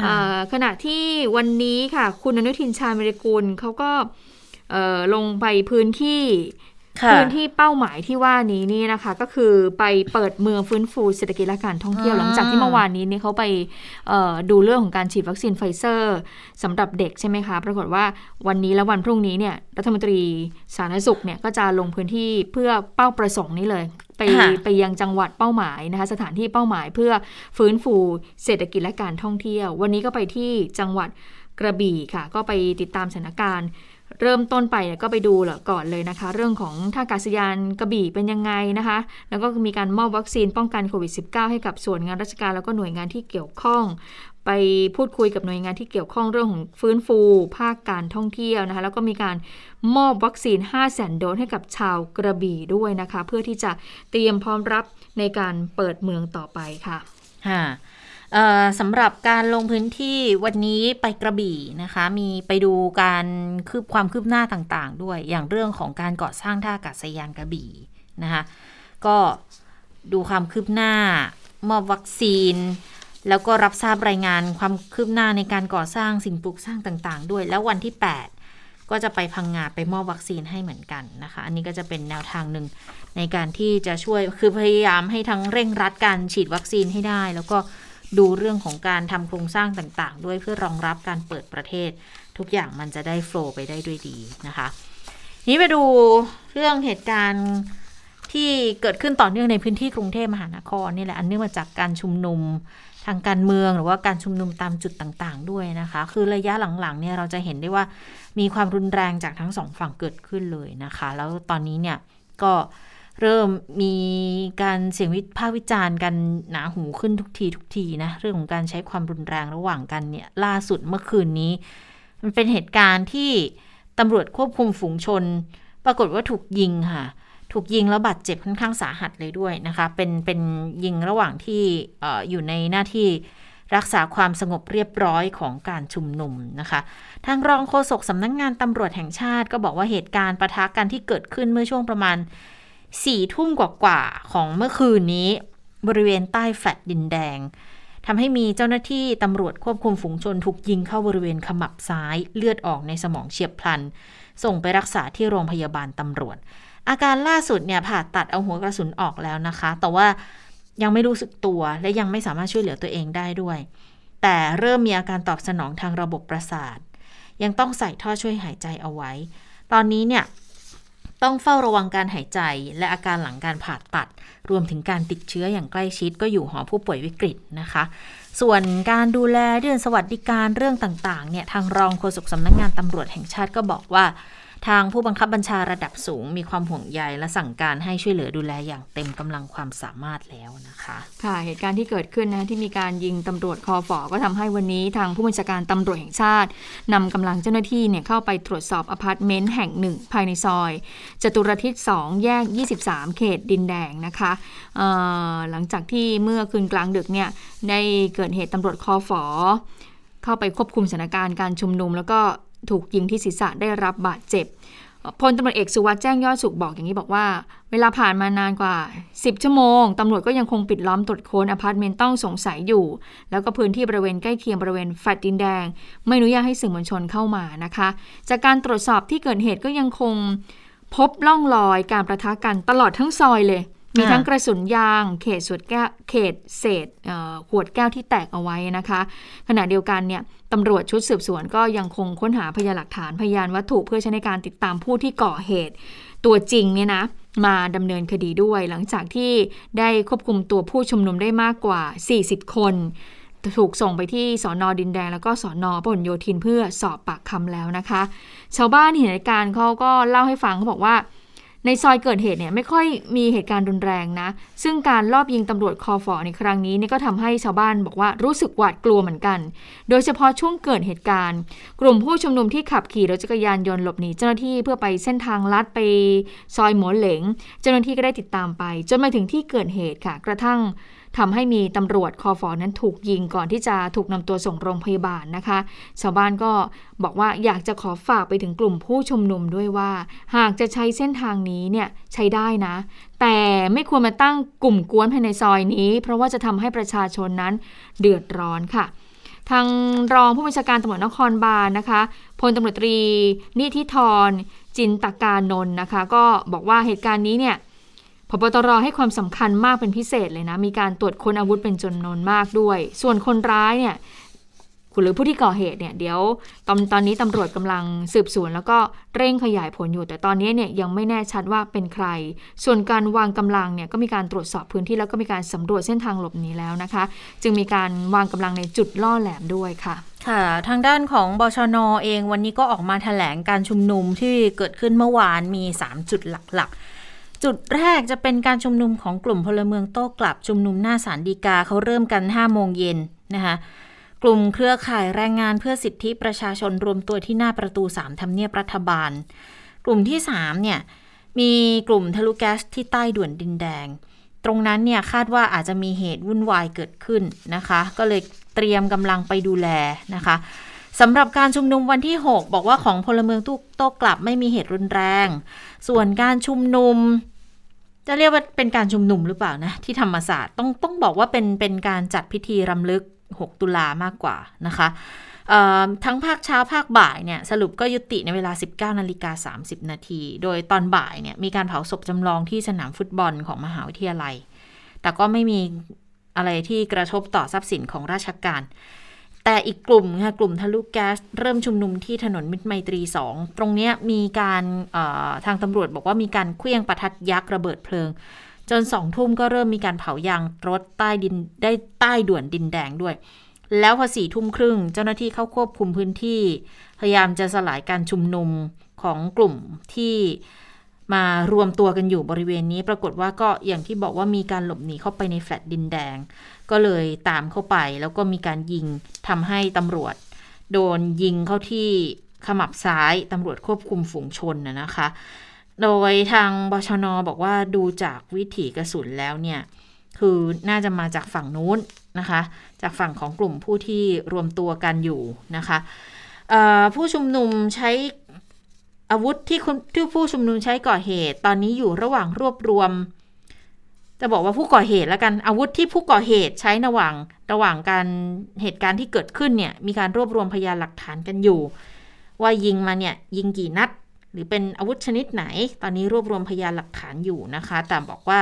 เอ่อขณะที่วันนี้ค่ะคุณอนุทินชาญวิรกุลเขาก็เอ่อลงไปพื้นที่ค่ะ พื้นที่เป้าหมายที่ว่านี้นี่นะคะ ก็คือไปเปิดเมืองฟื้นฟูเศรษฐกิจและการท่องเที่ยวอืมหลังจากที่เมื่อวานนี้เนี่ยเขาไปเอ่อดูเรื่องของการฉีดวัคซีนไฟเซอร์สำหรับเด็กใช่ไหมคะปรากฏว่าวันนี้และวันพรุ่งนี้เนี่ยรัฐมนตรีสาธารณสุขเนี่ยก็จะลงพื้นที่เพื่อเป้าประสงค์นี้เลยไปค่ะไปยังจังหวัดเป้าหมายนะคะสถานที่เป้าหมายเพื่อฟื้นฟูเศรษฐกิจและการท่องเที่ยว วันนี้ก็ไปที่จังหวัดกระบี่ค่ะ ก็ไปติดตามสถานการณ์ เริ่มต้นไปเนี่ยก็ไปดูเหรอก่อนเลยนะคะ เรื่องของท่าอากาศยานกระบี่เป็นยังไงนะคะ แล้วก็มีการมอบวัคซีนป้องกันโควิด -19 ให้กับส่วนงานราชการแล้วก็หน่วยงานที่เกี่ยวข้อง ไปพูดคุยกับหน่วยงานที่เกี่ยวข้องเรื่องของฟื้นฟู ภาคการท่องเที่ยวนะคะ แล้วก็มีการมอบวัคซีน 5 0 0 0 0โดสให้กับชาวกระบี่ด้วยนะคะ เพื่อที่จะเตรียมพร้อมรับในการเปิดเมืองต่อไปค่ะะ สำหรับการลงพื้นที่วันนี้ไปกระบี่นะคะ มีไปดูการคืบความคืบหน้าต่างๆ ด้วยอย่างเรื่องของการก่อสร้างท่าอากาศยานกระบี่นะคะก็ดูความคืบหน้ามอบวัคซีน แล้วก็รับทราบรายงานความคืบหน้าในการก่อสร้างสิ่งปลูกสร้างต่างๆ ด้วย แล้ววันที่ 8 ก็จะไปพังงาไปมอบวัคซีนให้เหมือนกันนะคะ อันนี้ก็จะเป็นแนวทางหนึ่งในการที่จะช่วยคือพยายามให้ทั้งเร่งรัดการฉีดวัคซีนให้ได้ แล้วก็ ดูเรื่องของการทำโครงสร้างต่างๆ ด้วยเพื่อรองรับการเปิดประเทศ ทุกอย่างมันจะได้โฟล์ไปได้ด้วยดีนะคะ นี้ไปดูเรื่องเหตุการณ์ที่เกิดขึ้นต่อเนื่องในพื้นที่กรุงเทพมหานครนี่แหละอันเนื่องมาจากการชุมนุมทางการเมืองหรือว่าการชุมนุมตามจุดต่างๆ ด้วยนะคะ คือระยะหลังๆเนี่ยเราจะเห็นได้ว่ามีความรุนแรงจากทั้งสองฝั่งเกิดขึ้นเลยนะคะ แล้วตอนนี้เนี่ยก็ เริ่มมีการเสียงวิพากษ์วิจารณ์กันหนาหูขึ้นทุกทีทุกทีนะ เรื่องของการใช้ความรุนแรงระหว่างกันเนี่ยล่าสุดเมื่อคืนนี้ มันเป็นเหตุการณ์ที่ตำรวจควบคุมฝูงชน ปรากฏว่าถูกยิงค่ะ ถูกยิงแล้วบาดเจ็บค่อนข้างสาหัสเลยด้วยนะคะ เป็นเป็นยิงระหว่างที่ออยู่ในหน้าที่รักษาความสงบเรียบร้อยของการชุมนุมนะคะ ทางรองโฆษกสำนักงงานตำรวจแห่งชาติก็บอกว่าเหตุการณ์ประทะกันที่เกิดขึ้นเมื่อช่วงประมาณ สี่ทุ่มกว่าๆของเมื่อคืนนี้ บริเวณใต้แฟลตดินแดงทำให้มีเจ้าหน้าที่ตำรวจควบคุมฝูงชนถูกยิงเข้าบริเวณขมับซ้ายเลือดออกในสมองเฉียบพลัน ส่งไปรักษาที่โรงพยาบาลตำรวจ อาการล่าสุดเนี่ยผ่าตัดเอาหัวกระสุนออกแล้วนะคะ แต่ว่ายังไม่รู้สึกตัวและยังไม่สามารถช่วยเหลือตัวเองได้ด้วย แต่เริ่มมีอาการตอบสนองทางระบบประสาท ยังต้องใส่ท่อช่วยหายใจเอาไว้ ตอนนี้เนี่ย ต้องเฝ้าระวังการหายใจและอาการหลังการผ่าตัด รวมถึงการติดเชื้ออย่างใกล้ชิดก็อยู่หอผู้ป่วยวิกฤตนะคะ ส่วนการดูแลเรื่องสวัสดิการเรื่องต่างๆเนี่ยทางรองโฆษกสำนักงงานตำรวจแห่งชาติก็บอกว่า ทางผู้บังคับบัญชาระดับสูง มีความห่วงใยและสั่งการให้ช่วยเหลือดูแลอย่างเต็มกำลังความสามารถแล้วนะคะ ค่ะ เหตุการณ์ที่เกิดขึ้นนะที่มีการยิงตำรวจคอฟอก็ทำให้วันนี้ทางผู้บัญชาการตำรวจแห่งชาตินำกำลังเจ้าหน้าที่เนี่ยเข้าไปตรวจสอบอพาร์ตเมนต์แห่งหนึ่งภายในซอย จตุรทิศ 2 แยก 23 เขตดินแดงนะคะหลังจากที่เมื่อคืนกลางดึกเนี่ยได้เกิดเหตุตำรวจคอฟอเข้าไปควบคุมสถานการณ์การชุมนุม แล้วก็ถูกยิงที่ศีรษะได้รับบาดเจ็บ พลตำรวจเอกสุวัฒน์แจ้งยอดสุขบอกอย่างนี้บอกว่า เวลาผ่านมานานกว่า 10 ชั่วโมงตำรวจก็ยังคงปิดล้อมตรวจค้นอพาร์ตเมนต์ต้องสงสัยอยู่ แล้วก็พื้นที่บริเวณใกล้เคียงบริเวณแฟลตดินแดง ไม่อนุญาตให้สื่อมวลชนเข้ามานะคะ จากการตรวจสอบที่เกิดเหตุก็ยังคงพบร่องรอยการปะทะกันตลอดทั้งซอยเลย มีทั้งกระสุนยาง เขตสวดแก้วเขตเศษขวดแก้วที่แตกเอาไว้นะคะ ขณะเดียวกันเนี่ยตำรวจชุดสืบสวนก็ยังคงค้นหาพยานหลักฐานพยานวัตถุเพื่อใช้ในการติดตามผู้ที่ก่อเหตุ ตัวจริงเนี่ยนะมาดำเนินคดีด้วย หลังจากที่ได้ควบคุมตัวผู้ชุมนุมได้มากกว่า 40 คน ถูกส่งไปที่สอนอดินแดง แล้วก็สอนอพหลโยธินเพื่อสอบปากคำแล้วนะคะ ชาวบ้านเห็นเหตุการณ์เขาก็เล่าให้ฟังเขาบอกว่า ในซอยเกิดเหตุเนี่ยไม่ค่อยมีเหตุการณ์รุนแรงนะ ซึ่งการลอบยิงตำรวจคอฟอในครั้งนี้นี่ก็ทำให้ชาวบ้านบอกว่ารู้สึกหวาดกลัวเหมือนกัน โดยเฉพาะช่วงเกิดเหตุการณ์ กลุ่มผู้ชุมนุมที่ขับขี่รถจักรยานยนต์หลบหนีเจ้าหน้าที่เพื่อไปเส้นทางลัดไปซอยหมวเหลง เจ้าหน้าที่ก็ได้ติดตามไป จนมาถึงที่เกิดเหตุค่ะ กระทั่ง ทำให้มีตำรวจคอฟอนั้นถูกยิงก่อนที่จะถูกนำตัวส่งโรงพยาบาลนะคะ ชาวบ้านก็บอกว่าอยากจะขอฝากไปถึงกลุ่มผู้ชุมนุมด้วยว่า หากจะใช้เส้นทางนี้เนี่ยใช้ได้นะ แต่ไม่ควรมาตั้งกลุ่มกวนภายในซอยนี้ เพราะว่าจะทำให้ประชาชนนั้นเดือดร้อนค่ะทางรองผู้บัญชาการตำรวจนครบาลนะคะพลตำรวจตรีนิธิธรจินตการนนท์นะคะ ก็บอกว่าเหตุการณ์นี้เนี่ย พบตรให้ความสำคัญมากเป็นพิเศษเลยนะ มีการตรวจค้นอาวุธเป็นจำนวนมากด้วย ส่วนคนร้ายเนี่ยหรือผู้ที่ก่อเหตุเนี่ยเดี๋ยวตอนตอนนี้ตำรวจกำลังสืบสวน แล้วก็เร่งขยายผลอยู่ แต่ตอนนี้เนี่ยยังไม่แน่ชัดว่าเป็นใคร ส่วนการวางกำลังเนี่ยก็มีการตรวจสอบพื้นที่แล้วก็มีการสำรวจเส้นทางหลบหนีแล้วนะคะ จึงมีการวางกำลังในจุดล่อแหลมด้วยค่ะค่ะ ทางด้านของบชนอเองวันนี้ก็ออกมาแถลงการชุมนุมที่เกิดขึ้นเมื่อวานมี 3 จุดหลักๆ จุดแรกจะเป็นการชุมนุมของกลุ่มพลเมืองโต้กลับชุมนุมหน้าศาลฎีกาเขาเริ่มกัน5โมงเย็นนะคะกลุ่มเครือข่ายแรงงานเพื่อสิทธิประชาชนรวมตัวที่หน้าประตู3ทำเนียบรัฐบาล กลุ่มที่3เนี่ยมีกลุ่มทะลุแก๊สที่ใต้ด่วนดินแดง ตรงนั้นเนี่ยคาดว่าอาจจะมีเหตุวุ่นวายเกิดขึ้นนะคะ ก็เลยเตรียมกำลังไปดูแลนะคะสำหรับการชุมนุมวันที่ 6 บอกว่าของพลเมืองตู้โต้กลับไม่มีเหตุรุนแรง ส่วนการชุมนุม จะเรียกว่าเป็นการชุมนุมหรือเปล่านะ ที่ธรรมศาสตร์ต้องต้องบอกว่าเป็นเป็นการจัดพิธีรำลึก 6 ตุลามากกว่านะคะทั้งภาคเช้าภาคบ่ายเนี่ยสรุปก็ยุติในเวลา 19นาฬิกา30 นาที โดยตอนบ่ายเนี่ยมีการเผาศพจำลองที่สนามฟุตบอลของมหาวิทยาลัย แต่ก็ไม่มีอะไรที่กระทบต่อทรัพย์สินของราชการ แต่อีกกลุ่มค่ะกลุ่มทะลุแก๊สเริ่มชุมนุมที่ถนนมิตรไมตรี 2 ตรงนี้มีการทางตำรวจบอกว่ามีการเคลื่องประทัดยักษ์ระเบิดเพลิง จนสองทุ่มก็เริ่มมีการเผายางรถใต้ดินได้ใต้ด่วนดินแดงด้วย แล้วพอสี่ทุ่มครึ่งเจ้าหน้าที่เข้าควบคุมพื้นที่ พยายามจะสลายการชุมนุมของกลุ่มที่มารวมตัวกันอยู่บริเวณนี้ ปรากฏว่าก็อย่างที่บอกว่ามีการหลบหนีเข้าไปในแฟลตดินแดง ก็เลยตามเข้าไปแล้วก็มีการยิงทำให้ตำรวจ โดนยิงเข้าที่ขมับซ้ายตำรวจควบคุมฝูงชนนะคะ โดยทางบชนบอกว่าดูจากวิถีกระสุนแล้วเนี่ย คือน่าจะมาจากฝั่งนู้นนะคะ จากฝั่งของกลุ่มผู้ที่รวมตัวกันอยู่นะคะผู้ชุมนุมใช้อาวุธที่ที่ผู้ชุมนุมใช้ก่อเหตุ ตอนนี้อยู่ระหว่างรวบรวม จะบอกว่าผู้ก่อเหตุแล้วกันอาวุธที่ผู้ก่อเหตุใช้ระหว่างระหว่างการเหตุการณ์ที่เกิดขึ้นเนี่ยมีการรวบรวมพยานหลักฐานกันอยู่ ว่ายิงมาเนี่ยยิงกี่นัด หรือเป็นอาวุธชนิดไหน ตอนนี้รวบรวมพยานหลักฐานอยู่นะคะแต่บอกว่า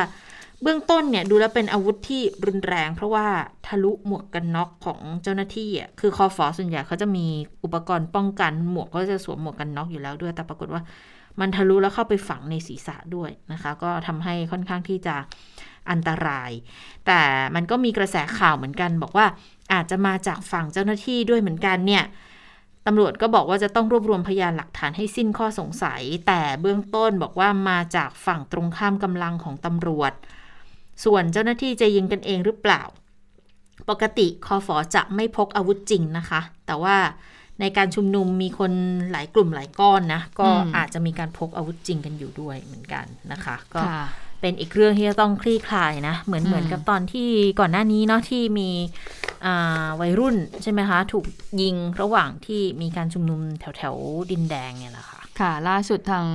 เบื้องต้นเนี่ยดูแล้วเป็นอาวุธที่รุนแรง เพราะว่าทะลุหมวกกันน็อกของเจ้าหน้าที่อะคือคอฟอส่วนใหญ่เขาจะมีอุปกรณ์ป้องกันหมวกก็จะสวมหมวกกันน็อกอยู่แล้วด้วย แต่ปรากฏว่า มันทะลุแล้วเข้าไปฝังในศีรษะด้วยนะคะ ก็ทำให้ค่อนข้างที่จะอันตราย แต่มันก็มีกระแสข่าวเหมือนกัน บอกว่าอาจจะมาจากฝั่งเจ้าหน้าที่ด้วยเหมือนกันเนี่ยตำรวจก็บอกว่าจะต้องรวบรวมพยานหลักฐานให้สิ้นข้อสงสัย แต่เบื้องต้นบอกว่ามาจากฝั่งตรงข้ามกำลังของตำรวจ ส่วนเจ้าหน้าที่จะยิงกันเองหรือเปล่า ปกติคอฟอจะไม่พกอาวุธจริงนะคะ แต่ว่า ในการชุมนุมมีคนหลายกลุ่มหลายก้อนนะ ก็อาจจะมีการพกอาวุธจริงกันอยู่ด้วยเหมือนกันนะคะ ก็เป็นอีกเรื่องที่จะต้องคลี่คลายนะ เหมือนเหมือนกับตอนที่ก่อนหน้านี้เนาะที่มีวัยรุ่นใช่ไหมคะ ถูกยิงระหว่างที่มีการชุมนุมแถวแถวดินแดงเนี่ยแหละค่ะ ค่ะ ล่าสุดทาง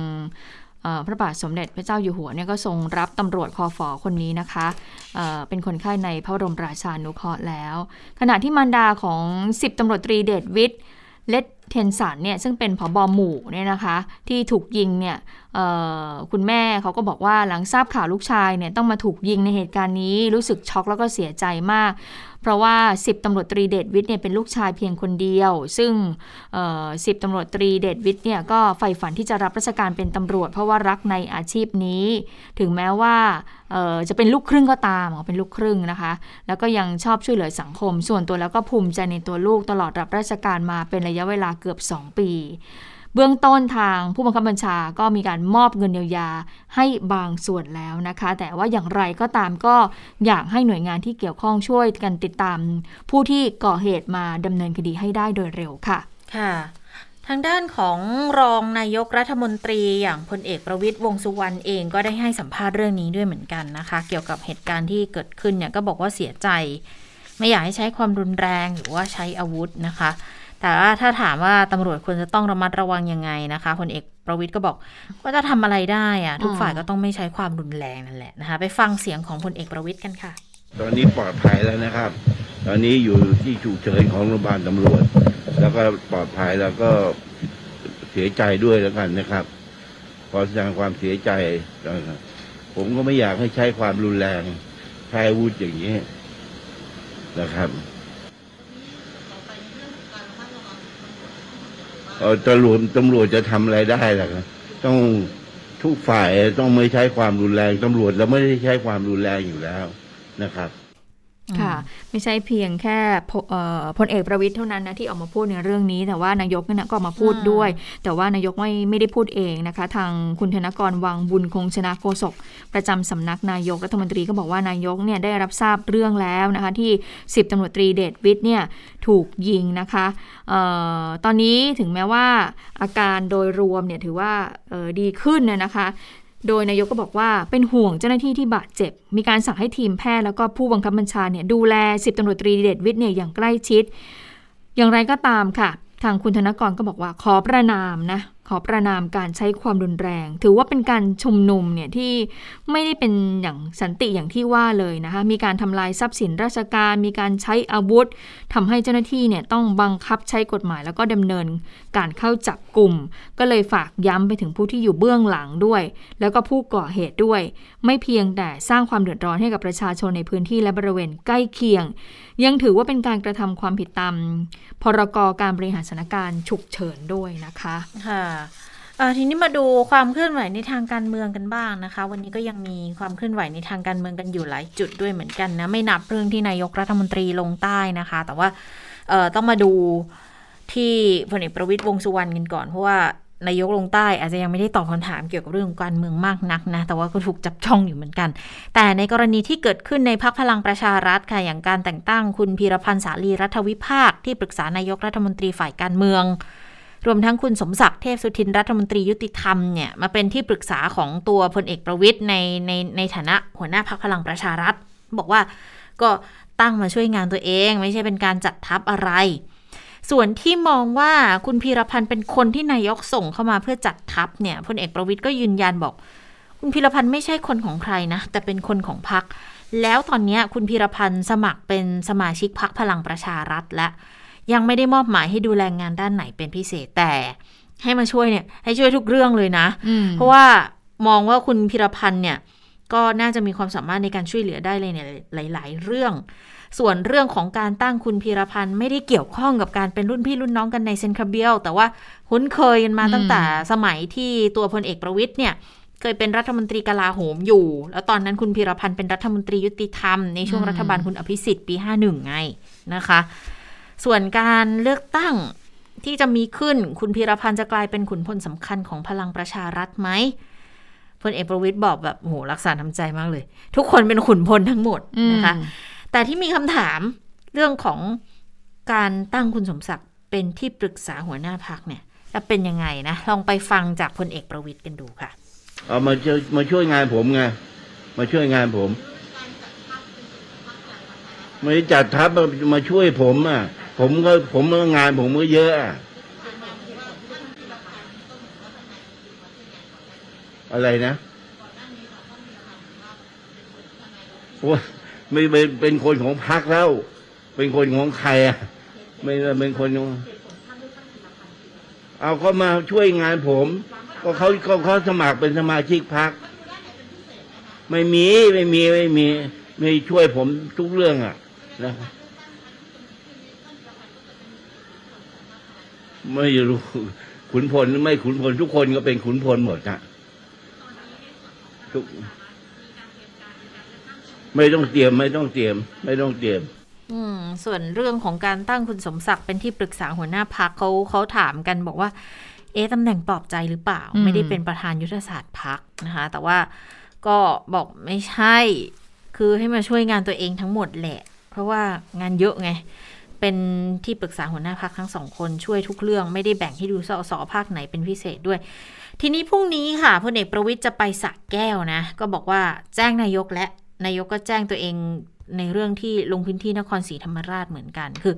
พระบาทสมเด็จพระเจ้าอยู่หัวเนี่ยก็ทรงรับตำรวจคอฟอคนนี้นะคะเเป็นคนไข้ในพระบรมราชานุเคราะห์แล้ว ขณะที่มารดาของ 10ตำรวจตรีเดชวิทย์ เลดเทนสันเนี่ยซึ่งเป็นผบอหมู่เนี่ยนะคะที่ถูกยิงเนี่ยคุณแม่เขาก็บอกว่าหลังทราบข่าวลูกชายเนี่ยต้องมาถูกยิงในเหตุการณ์นี้รู้สึกช็อกแล้วก็เสียใจมาก เพราะว่า 10ตำรวจตรีเดชวิทย์เนี่ยเป็นลูกชายเพียงคนเดียว ซึ่งสิบตำรวจตรีเดชวิทย์เนี่ยก็ใฝ่ฝันที่จะรับราชการเป็นตำรวจ เพราะว่ารักในอาชีพนี้ ถึงแม้ว่าจะเป็นลูกครึ่งก็ตามเป็นลูกครึ่งนะคะ แล้วก็ยังชอบช่วยเหลือสังคม ส่วนตัวแล้วก็ภูมิใจในตัวลูกตลอดรับราชการมาเป็นระยะเวลาเกือบ 2 ปี เบื้องต้นทางผู้บังคับบัญชาก็มีการมอบเงินเยียวยาให้บางส่วนแล้วนะคะ แต่ว่าอย่างไรก็ตามก็อยากให้หน่วยงานที่เกี่ยวข้องช่วยกันติดตาม ผู้ที่ก่อเหตุมาดำเนินคดีให้ได้โดยเร็วค่ะ ค่ะ ทางด้านของรองนายกรัฐมนตรีอย่างพลเอกประวิตยวงสุวรรณเองก็ได้ให้สัมภาษณ์เรื่องนี้ด้วยเหมือนกันนะคะ เกี่ยวกับเหตุการณ์ที่เกิดขึ้นเนี่ยก็บอกว่าเสียใจ ไม่อยากให้ใช้ความรุนแรงหรือว่าใช้อาวุธนะคะ แต่ว่าถ้าถามว่าตำรวจควรจะต้องระมัดระวังยังไงนะคะพลเอกประวิทย์ก็บอกว่าจะทำอะไรได้อะทุกฝ่ายก็ต้องไม่ใช้ความรุนแรงนั่นแหละนะคะ ไปฟังเสียงของพลเอกประวิทย์กันค่ะ ตอนนี้ปลอดภัยแล้วนะครับ ตอนนี้อยู่ที่ฉุกเฉินของโรงพยาบาลตำรวจ แล้วก็ปลอดภัยแล้วก็เสียใจด้วยแล้วกันนะครับ ขอแสดงความเสียใจนะครับผมก็ไม่อยากให้ใช้ความรุนแรงใช้อาวุธอย่างนี้นะครับเออ ตำรวจตำรวจจะทำอะไรได้ล่ะต้องทุกฝ่ายต้องไม่ใช้ความรุนแรงตำรวจเราไม่ได้ใช้ความรุนแรงอยู่แล้วนะครับ ค่ะ ไม่ใช่เพียงแค่พลเอกประวิทย์เท่านั้นนะที่ออกมาพูดในเรื่องนี้ แต่ว่านายกเนี่ยก็ออกมาพูดด้วย แต่ว่านายกไม่ไม่ได้พูดเองนะคะ ทางคุณธนกรวังบุญคงชนะโฆษกประจำสำนักนายกรัฐมนตรีก็บอกว่านายกเนี่ยได้รับทราบเรื่องแล้วนะคะที่ 10ตำรวจตรีเดชวิทย์เนี่ยถูกยิงนะคะออตอนนี้ถึงแม้ว่าอาการโดยรวมเนี่ยถือว่าดีขึ้นนะคะ โดยนายกก็บอกว่าเป็นห่วงเจ้าหน้าที่ที่บาดเจ็บ มีการสั่งให้ทีมแพทย์แล้วก็ผู้บังคับบัญชาเนี่ยดูแลสิบตำรวจตรีเดชวิทย์เนี่ยอย่างใกล้ชิด อย่างไรก็ตามค่ะ ทางคุณธนกรก็บอกว่าขอประนามนะ ขอประนามการใช้ความรุนแรง ถือว่าเป็นการชุมนุมเนี่ยที่ไม่ได้เป็นอย่างสันติอย่างที่ว่าเลยนะคะมีการทำลายทรัพย์สินราชการ มีการใช้อาวุธทำให้เจ้าหน้าที่เนี่ยต้องบังคับใช้กฎหมายแล้วก็ดำเนินการเข้าจับกลุ่ม ก็เลยฝากย้ำไปถึงผู้ที่อยู่เบื้องหลังด้วย แล้วก็ผู้ก่อเหตุด้วย ไม่เพียงแต่สร้างความเดือดร้อนให้กับประชาชนในพื้นที่และบริเวณใกล้เคียง ยังถือว่าเป็นการกระทำความผิดตามพรกการบริหารสถานการณ์ฉุกเฉินด้วยนะคะค่ะ ทีนี้มาดูความเคลื่อนไหวในทางการเมืองกันบ้างนะคะ วันนี้ก็ยังมีความเคลื่อนไหวในทางการเมืองกันอยู่หลายจุดด้วยเหมือนกันนะ ไม่นับเรื่องที่นายกรัฐมนตรีลงใต้นะคะ แต่ว่าต้องมาดูที่พลเอกประวิตยวงสุวรรณกันก่อนเพราะว่านายกลงใต้อาจจะยังไม่ได้ตอบคำถามเกี่ยวกับเรื่องการเมืองมากนักนะ แต่ว่าก็ถูกจับจ้องอยู่เหมือนกัน แต่ในกรณีที่เกิดขึ้นในพักพลังประชารัฐค่ะ อย่างการแต่งตั้งคุณพีรพันธ์สาลีรัฐวิภาคที่ปรึกษานายกรัฐมนตรีฝ่ายการเมือง รวมทั้งคุณสมศักดิ์เทพสุทินรัฐมนตรียุติธรรมเนี่ยมาเป็นที่ปรึกษาของตัวพลเอกประวิทย์ในในในฐานะหัวหน้าพักพลังประชารัฐ บอกว่าก็ตั้งมาช่วยงานตัวเอง ไม่ใช่เป็นการจัดทัพอะไร ส่วนที่มองว่าคุณพีรพันธ์เป็นคนที่นายกส่งเข้ามาเพื่อจัดทัพเนี่ยพลเอกประวิทย์ก็ยืนยันบอก คุณพีรพันธ์ไม่ใช่คนของใครนะแต่เป็นคนของพรรคแล้วตอนนี้คุณพีรพันธ์สมัครเป็นสมาชิกพรรคพลังประชารัฐและ ยังไม่ได้มอบหมายให้ดูแลงานด้านไหนเป็นพิเศษแต่ให้มาช่วยเนี่ย ให้ช่วยทุกเรื่องเลยนะอืมเพราะว่ามองว่าคุณพิรพันธ์เนี่ย ก็น่าจะมีความสามารถในการช่วยเหลือได้เลยเนี่ยหลาย ๆ เรื่อง ส่วนเรื่องของการตั้งคุณพีรพันธ์ไม่ได้เกี่ยวข้องกับการเป็นรุ่นพี่รุ่นน้องกันในเซนคาเบียลแต่ว่าคุ้นเคยกันมาตั้งแต่สมัยที่ตัวพลเอกประวิทย์เนี่ยเคยเป็นรัฐมนตรีกลาโหมอยู่ แล้วตอนนั้นคุณพีรพันธ์เป็นรัฐมนตรียุติธรรมในช่วงรัฐบาลคุณอภิสิทธิ์ปี 51 ไงนะคะ ส่วนการเลือกตั้งที่จะมีขึ้นคุณพีรพันธ์จะกลายเป็นขุนพลสำคัญของพลังประชารัฐไหมพลเอกประวิตยบอกแบบโอ้โหรักษาทำใจมากเลย ทุกคนเป็นขุนพลทั้งหมดนะคะ แต่ที่มีคำถามเรื่องของการตั้งคุณสมศักดิ์เป็นที่ปรึกษาหัวหน้าพักเนี่ยจะเป็นยังไงนะ ลองไปฟังจากพลเอกประวิตยกันดูค่ะ เอามาช่วยมาช่วยงานผมไงมาช่วยงานผม ไม่ได้จัดทัพมามาช่วยผมอะ ผมก็ผมงานผมก็เยอะอะไรนะว่าไม่เป็นเป็นคนของพรรคแล้ว เป็นคนของใครอะ ไม่เป็นคนของเอาเขามาช่วยงานผม ก็เขาเขาเขาสมัครเป็นสมาชิกพรรคไม่มีไม่มีไม่มี ไม่ช่วยผมทุกเรื่องอะนะ ไม่รู้ขุนพลหรือไม่ขุนพลทุกคนก็เป็นขุนพลหมดนะทุก ไม่ต้องเตรียม ไม่ต้องเตรียม ไม่ต้องเตรียม อืม ส่วนเรื่องของการตั้งคุณสมศักดิ์เป็นที่ปรึกษาหัวหน้าพักเขาเขาถามกันบอกว่า เอ๊ะตำแหน่งปลอบใจหรือเปล่าอืมไม่ได้เป็นประธานยุทธศาสตร์พักนะคะ แต่ว่าก็บอกไม่ใช่ คือให้มาช่วยงานตัวเองทั้งหมดแหละ เพราะว่างานเยอะไง เป็นที่ปรึกษาหัวหน้าพักทั้งสองคนช่วยทุกเรื่องไม่ได้แบ่งให้ดูสสภาคไหนเป็นพิเศษด้วย ทีนี้พรุ่งนี้ค่ะพลเอกประวิทย์จะไปสักแก้วนะ ก็บอกว่าแจ้งนายกและนายกก็แจ้งตัวเองในเรื่องที่ลงพื้นที่นครศรีธรรมราชเหมือนกัน คือ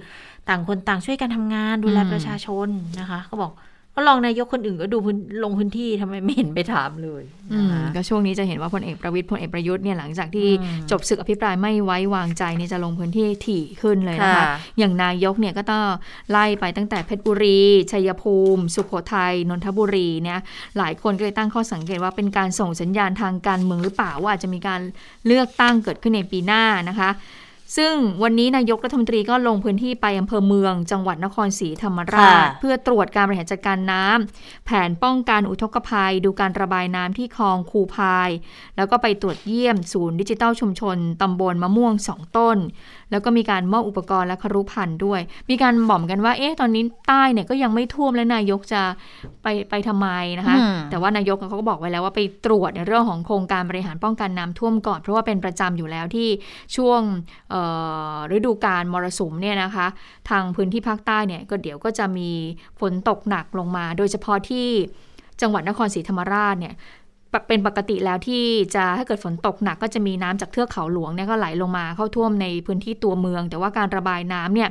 ต่างคนต่างช่วยกันทำงานดูแลอืมประชาชนนะคะเขาบอก ก็ลองนายกคนอื่นก็ดูพื้นลงพื้นที่ทำไมไม่เห็นไปถามเลยอืนะมคะก็ช่วงนี้จะเห็นว่าพลเอกประวิตยพลเอกประยุทธ์เนี่ยหลังจากที่อืมจบศึกอภิปรายไม่ไว้วางใจเนี่ยจะลงพื้นที่ถี่ขึ้นเลยนะคะค่ะอย่างนายกเนี่ยก็ต้องไล่ไปตั้งแต่เพชรบุรี ชัยภูมิ สุโขทัยนนทบุรีเนี่ยหลายคนก็เลยตั้งข้อสังเกตว่าเป็นการส่งสัญญาณทางการเมืองหรือเปล่าว่าอาจจะมีการเลือกตั้งเกิดขึ้นในปีหน้านะคะ ซึ่งวันนี้นายกรัฐมนตรีก็ลงพื้นที่ไปอำเภอเมือง จังหวัดนครศรีธรรมราชค่ะเพื่อตรวจการบริหารจัดการน้ำแผนป้องกันอุทกภัย ดูการระบายน้ำที่คลองคูพาย แล้วก็ไปตรวจเยี่ยมศูนย์ดิจิทัลชุมชนตำบลมะม่วงสองต้น แล้วก็มีการมอบอุปกรณ์และครุพันธ์ด้วย มีการบ่อมกันว่าเอ๊ะตอนนี้ใต้เนี่ยก็ยังไม่ท่วมแล้วนายกจะไปไปทำไมนะคะอืมแต่ว่านายกเขาก็บอกไว้แล้วว่าไปตรวจในเรื่องของโครงการบริหารป้องกันน้ำท่วมก่อนเพราะว่าเป็นประจำอยู่แล้วที่ช่วงเอ่อฤดูกาลมรสุมเนี่ยนะคะ ทางพื้นที่ภาคใต้เนี่ยก็เดี๋ยวก็จะมีฝนตกหนักลงมา โดยเฉพาะที่จังหวัดนครศรีธรรมราชเนี่ยเป็นปกติแล้วที่จะถ้าเกิดฝนตกหนักก็จะมีน้ำจากเทือกเขาหลวงเนี่ยก็ไหลลงมาเข้าท่วมในพื้นที่ตัวเมือง แต่ว่าการระบายน้ำเนี่ย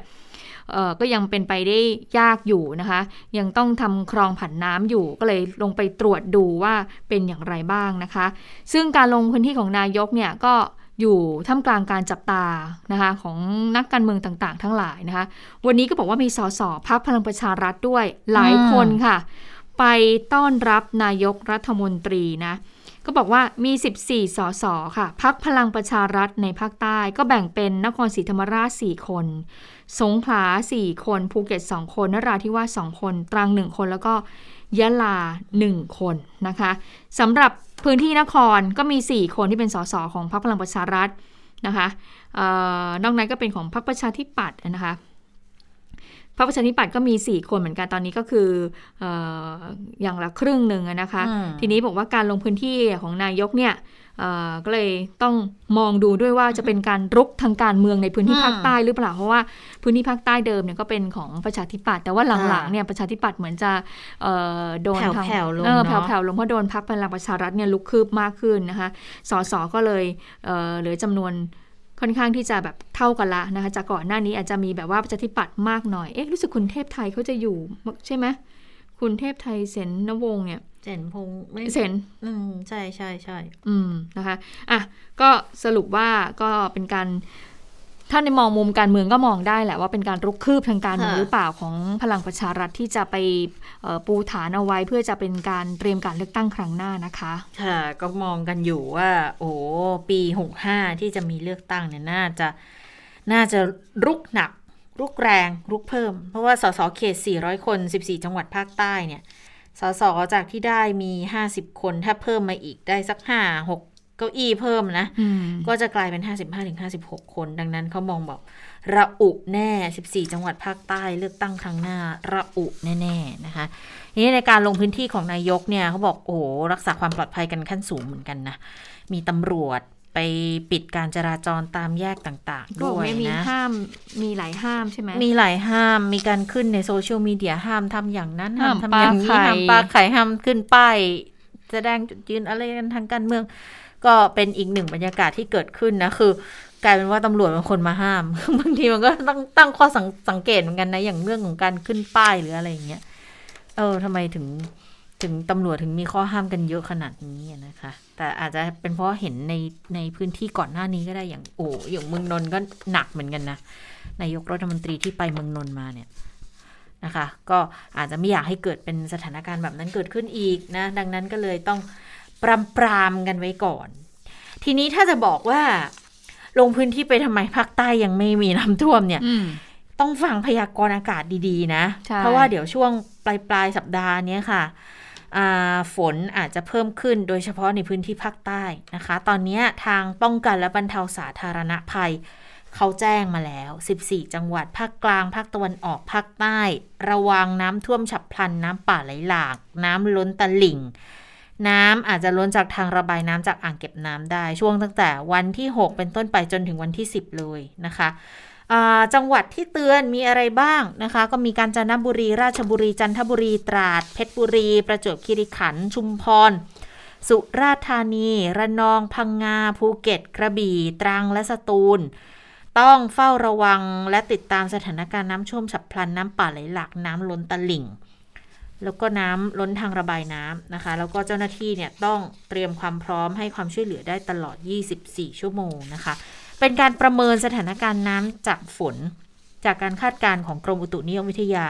ก็ยังเป็นไปได้ยากอยู่นะคะ ยังต้องทำคลองผันน้ำอยู่ก็เลยลงไปตรวจดูว่าเป็นอย่างไรบ้างนะคะ ซึ่งการลงพื้นที่ของนายกเนี่ยก็ อยู่ท่ามกลางการจับตานะคะของนักการเมืองต่างๆ ทั้งหลายนะคะ วันนี้ก็บอกว่ามีสสพักพลังประชารัฐด้วยหลายคนค่ะ ไปต้อนรับนายกรัฐมนตรีนะก็บอกว่ามี 14 สส ค่ะ พักพลังประชารัฐในภาคใต้ก็แบ่งเป็นนครศรีธรรมราช 4 คน สงขลา 4 คน ภูเก็ต 2 คน นราธิวาส 2 คน ตรัง 1 คน แล้วก็ ยะลา 1 คนนะคะสำหรับพื้นที่นครก็มี 4 คนที่เป็นสสของพรรคพลังประชารัฐนะคะออนอกนั้นก็เป็นของพรรคประชาธิปัตย์นะคะพรรคประชาธิปัตย์ก็มี 4 คนเหมือนกันตอนนี้ก็คือออย่างละครึ่งหนึ่งนะคะ ทีนี้บอกว่าการลงพื้นที่ของนายกเนี่ยก็เลยต้องมองดูด้วยว่าจะเป็นการรุกทางการเมืองในพื้นที่ภาคใต้หรือเปล่าเพราะว่าพื้นที่ภาคใต้เดิมเนี่ยก็เป็นของประชาธิปัตย์แต่ว่าหลังๆเนี่ยประชาธิปัตย์เหมือนจะโดนแผ่วๆลงแผ่วๆลงเพราะโดนพักพลังประชารัฐเนี่ยลุกคืบมากขึ้นนะคะสสก็เลยเหลือจำนวนค่อนข้างที่จะแบบเท่ากันละนะคะจากก่อนหน้านี้อาจจะมีแบบว่าประชาธิปัตย์มากหน่อยเอ๊ะรู้สึกคุณเทพไทยเขาจะอยู่ใช่ไหม คุณเทพไทยเสนนวงเนี่ยเซนพงไม่เซนอืมใช่ใช่ใช่อืมนะคะอะก็สรุปว่าก็เป็นการถ้าในมองมุมการเมืองก็มองได้แหละว่าเป็นการรุกคืบทางการเมืองหรือเปล่าของพลังประชารัฐที่จะไปปูฐานเอาไว้เพื่อจะเป็นการเตรียมการเลือกตั้งครั้งหน้านะคะ ค่ะ ก็มองกันอยู่ว่า โอ้ปีหกห้าที่จะมีเลือกตั้งเนี่ยน่าจะน่าจะรุกหนัก รุกแรงรุกเพิ่ม เพราะว่าสสเขต 400 คน 14 จังหวัดภาคใต้เนี่ยสสจากที่ได้มี 50 คนถ้าเพิ่มมาอีกได้สัก 5 6 เก้าอี้เพิ่มนะ ก็จะกลายเป็น 55-56 คน ดังนั้นเขามองบอกระอุแน่ 14 จังหวัดภาคใต้เลือกตั้งครั้งหน้า ระอุแน่ๆนะคะนี้ในการลงพื้นที่ของนายกเนี่ยเขาบอกโอ้รักษาความปลอดภัยกันขั้นสูงเหมือนกันนะมีตำรวจ ไปปิดการจราจรตามแยกต่าง ๆ ด้วยนะมีห้ามมีหลายห้ามใช่ไหมมีหลายห้ามมีการขึ้นในโซเชียลมีเดียห้ามทำอย่างนั้นห้ามทำอย่างนี้ห้ามปาไข่ห้ามขึ้นป้ายแสดงจุดยืนอะไรกันทางการเมือง ก็เป็นอีกหนึ่งบรรยากาศที่เกิดขึ้นนะคือกลายเป็นว่าตำรวจเป็นคนมาห้ามบางทีมันก็ต้องตั้งข้อสสังเกตเหมือนกันนะอย่างเรื่องของการขึ้นป้ายหรืออะไรอย่างเงี้ยเออทำไมถึง ถึงตำรวจถึงมีข้อห้ามกันเยอะขนาดนี้นะคะ แต่อาจจะเป็นเพราะเห็นในในพื้นที่ก่อนหน้านี้ก็ได้อย่างโอ้อย่างเมืองนนท์ก็หนักเหมือนกันนะนายกรัฐมนตรีที่ไปเมืองนนท์มาเนี่ยนะคะ ก็อาจจะไม่อยากให้เกิดเป็นสถานการณ์แบบนั้นเกิดขึ้นอีกนะ ดังนั้นก็เลยต้องปรามปรามกันไว้ก่อน ทีนี้ถ้าจะบอกว่าลงพื้นที่ไปทำไมภาคใต้ยังไม่มีน้ำท่วมเนี่ยต้องฟังพยากรณ์อากาศดีๆนะ เพราะว่าเดี๋ยวช่วงปลายปลายสัปดาห์นี้ค่ะ ฝนอาจจะเพิ่มขึ้นโดยเฉพาะในพื้นที่ภาคใต้นะคะ ตอนนี้ทางป้องกันและบรรเทาสาธารณภัย เขาแจ้งมาแล้ว 14 จังหวัดภาคกลาง ภาคตะวันออก ภาคใต้ ระวังน้ำท่วมฉับพลัน น้ำป่าไหลหลาก น้ำล้นตลิ่งน้ำอาจจะล้นจากทางระบายน้ำจากอ่างเก็บน้ำได้ช่วงตั้งแต่วันที่ 6 เป็นต้นไปจนถึงวันที่ 10 เลยนะคะ จังหวัดที่เตือนมีอะไรบ้างนะคะ ก็มีการจันทบุรี ราชบุรี จันทบุรี ตราด เพชรบุรี ประจวบคีรีขันธ์ชุมพร สุราษฎร์ธานี ระนอง พังงา ภูเก็ต กระบี่ ตรัง และสตูล ต้องเฝ้าระวังและติดตามสถานการณ์น้ำท่วมฉับพลันน้ำป่าไหลหลากน้ำล้นตลิ่ง แล้วก็น้ำล้นทางระบายน้ำนะคะ แล้วก็เจ้าหน้าที่เนี่ยต้องเตรียมความพร้อมให้ความช่วยเหลือได้ตลอด 24 ชั่วโมงนะคะ เป็นการประเมินสถานการณ์น้ำจากฝน จากการคาดการณ์ของกรมอุตุนิยมวิทยา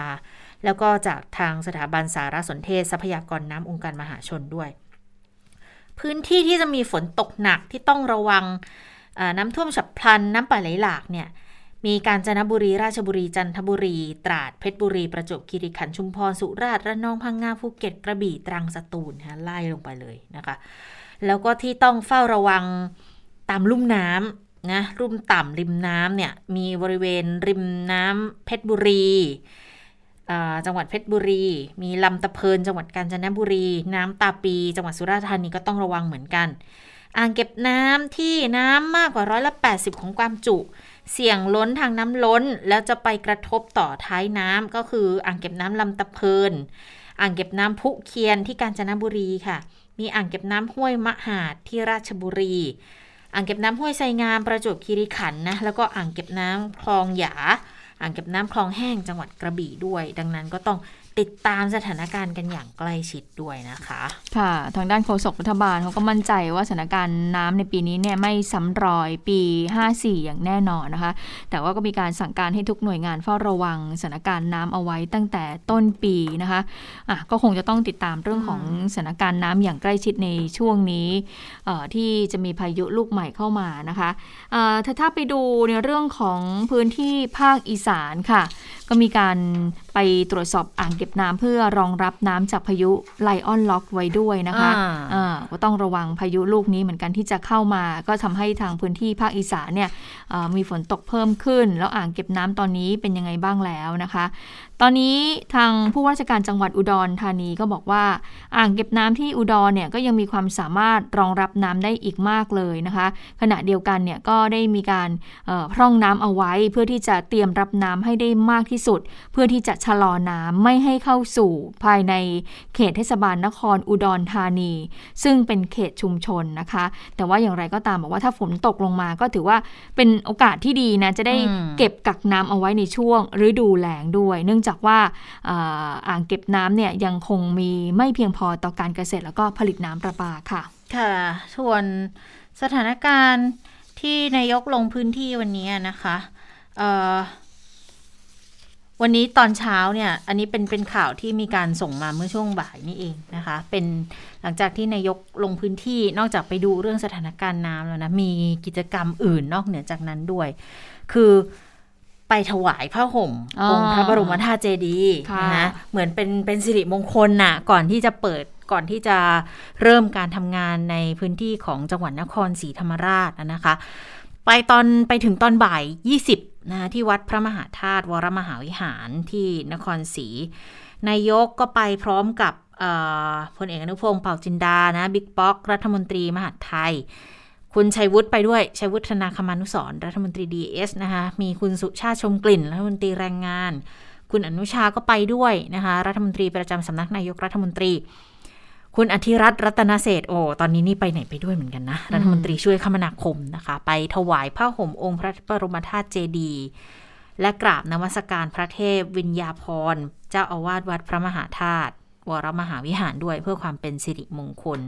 แล้วก็จากทางสถาบันสารสนเทศทรัพยากรน้ำองค์การมหาชนด้วย พื้นที่ที่จะมีฝนตกหนักที่ต้องระวังน้ำท่วมฉับพลันน้ำป่าไหลหลากเนี่ยมีการจนบุรีราชบุรีจันทบุรี ตราดเพชรบุรี ประจวบคีรีขันธ์ชุมพรสุราษฎร์ระนองพังงาภูเก็ตกระบี่ตรังสตูลนะไล่ลงไปเลยนะคะ แล้วก็ที่ต้องเฝ้าระวังตามลุ่มน้ำ นะรุ่มต่ำริมน้ำเนี่ยมีบริเวณริมน้ำเพชรบุรีจังหวัดเพชรบุรี มีลำตะเพินจังหวัดกาญจนบุรี น้ำตาปี จังหวัดสุราษฎร์ธานีก็ต้องระวังเหมือนกัน อ่างเก็บน้ำที่น้ำมากกว่าร้อยละ80 ของความจุ เสี่ยงล้นทางน้ำล้น แล้วจะไปกระทบต่อท้ายน้ำก็คืออ่างเก็บน้ำลำตะเพิน อ่างเก็บน้ำพุเคียนที่กาญจนบุรีค่ะ มีอ่างเก็บน้ำห้วยมะหาดที่ราชบุรี อ่างเก็บน้ำห้วยไซงามประจวบคีรีขันธ์นะแล้วก็อ่างเก็บน้ำคลองหยา อ่างเก็บน้ำคลองแห้งจังหวัดกระบี่ด้วย ดังนั้นก็ต้อง ติดตามสถานการณ์กันอย่างใกล้ชิดด้วยนะคะ ค่ะ ทางด้านโฆษกรัฐบาลเขาก็มั่นใจว่าสถานการณ์น้ำในปีนี้เนี่ยไม่ซ้ำรอยปี 54 อย่างแน่นอนนะคะ แต่ว่าก็มีการสั่งการให้ทุกหน่วยงานเฝ้าระวังสถานการณ์น้ำเอาไว้ตั้งแต่ต้นปีนะคะอะก็คงจะต้องติดตามเรื่องของสถานการณ์น้ำอย่างใกล้ชิดในช่วงนี้ที่จะมีพายุลูกใหม่เข้ามานะคะถ้าถ้าไปดูในเรื่องของพื้นที่ภาคอีสานค่ะ ก็มีการไปตรวจสอบอ่างเก็บน้ำเพื่อรองรับน้ำจากพายุไลออนล็อกไว้ด้วยนะคะอ่าอ่าก็ต้องระวังพายุลูกนี้เหมือนกันที่จะเข้ามา ก็ทำให้ทางพื้นที่ภาคอีสานเนี่ยเอ่อมีฝนตกเพิ่มขึ้น แล้วอ่างเก็บน้ำตอนนี้เป็นยังไงบ้างแล้วนะคะ ตอนนี้ทางผู้ว่าราชการจังหวัดอุดรธานีก็บอกว่า อ่างเก็บน้ำที่อุดรเนี่ยก็ยังมีความสามารถรองรับน้ำได้อีกมากเลยนะคะ ขณะเดียวกันเนี่ยก็ได้มีการพร่องน้ำเอาไว้ เพื่อที่จะเตรียมรับน้ำให้ได้มากที่สุด เพื่อที่จะชะลอน้ำไม่ให้เข้าสู่ภายในเขตเทศบาลนครอุดรธานี ซึ่งเป็นเขตชุมชนนะคะ แต่ว่าอย่างไรก็ตามบอกว่าถ้าฝนตกลงมาก็ถือว่าเป็นโอกาสที่ดีนะจะได้เก็บกักน้ำเอาไว้ในช่วงฤดูแล้งด้วย เนื่องจากว่าอ่าอ่างเก็บน้ำเนี่ยยังคงมีไม่เพียงพอต่อการเกษตรแล้วก็ผลิตน้ำประปาค่ะ ค่ะ ส่วนสถานการณ์ที่นายกลงพื้นที่วันนี้นะคะวันนี้ตอนเช้าเนี่ย อันนี้เป็นเป็นข่าวที่มีการส่งมาเมื่อช่วงบ่ายนี่เองนะคะ เป็นหลังจากที่นายกลงพื้นที่นอกจากไปดูเรื่องสถานการณ์น้ำแล้วนะ มีกิจกรรมอื่นนอกเหนือจากนั้นด้วย คือ ไปถวายผ้าห่มอ๋อองค์พระบรมธาตุเจดีย์ค่ะนะเหมือนเป็นเป็นสิริมงคลน่ะก่อนที่จะเปิดก่อนที่จะเริ่มการทำงานในพื้นที่ของจังหวัดนครศรีธรรมราชนะคะ ไปตอนไปถึงตอนบ่าย 20นะที่วัดพระมหาธาตุวรมหาวิหารที่นครศรีนายกก็ไปพร้อมกับเอ่อพลเอกอนุพงศ์เผ่าจินดานะบิ๊กป๊อก รัฐมนตรีมหาดไทย คุณชัยวุฒิไปด้วย ชัยวุฒิ ธนาคมานุสรณ์รัฐมนตรี DES นะคะ มีคุณสุชาติชมกลิ่น รัฐมนตรีแรงงาน คุณอนุชาก็ไปด้วยนะคะ รัฐมนตรีประจำสำนักนายกรัฐมนตรี คุณอธิรัตน์รัตนเศรษฐ์โอ้ตอนนี้นี่ไปไหนไปด้วยเหมือนกันนะ รัฐมนตรีช่วยคมนาคมนะคะ ไปถวายผ้าห่มองค์พระบรมธาตุเจดีย์และกราบนมัสการพระเทพวิญญาพรณ์เจ้าอาวาสวัดพระมหาธาตุวรมหาวิหารด้วยเพื่อความเป็นสิริมงคล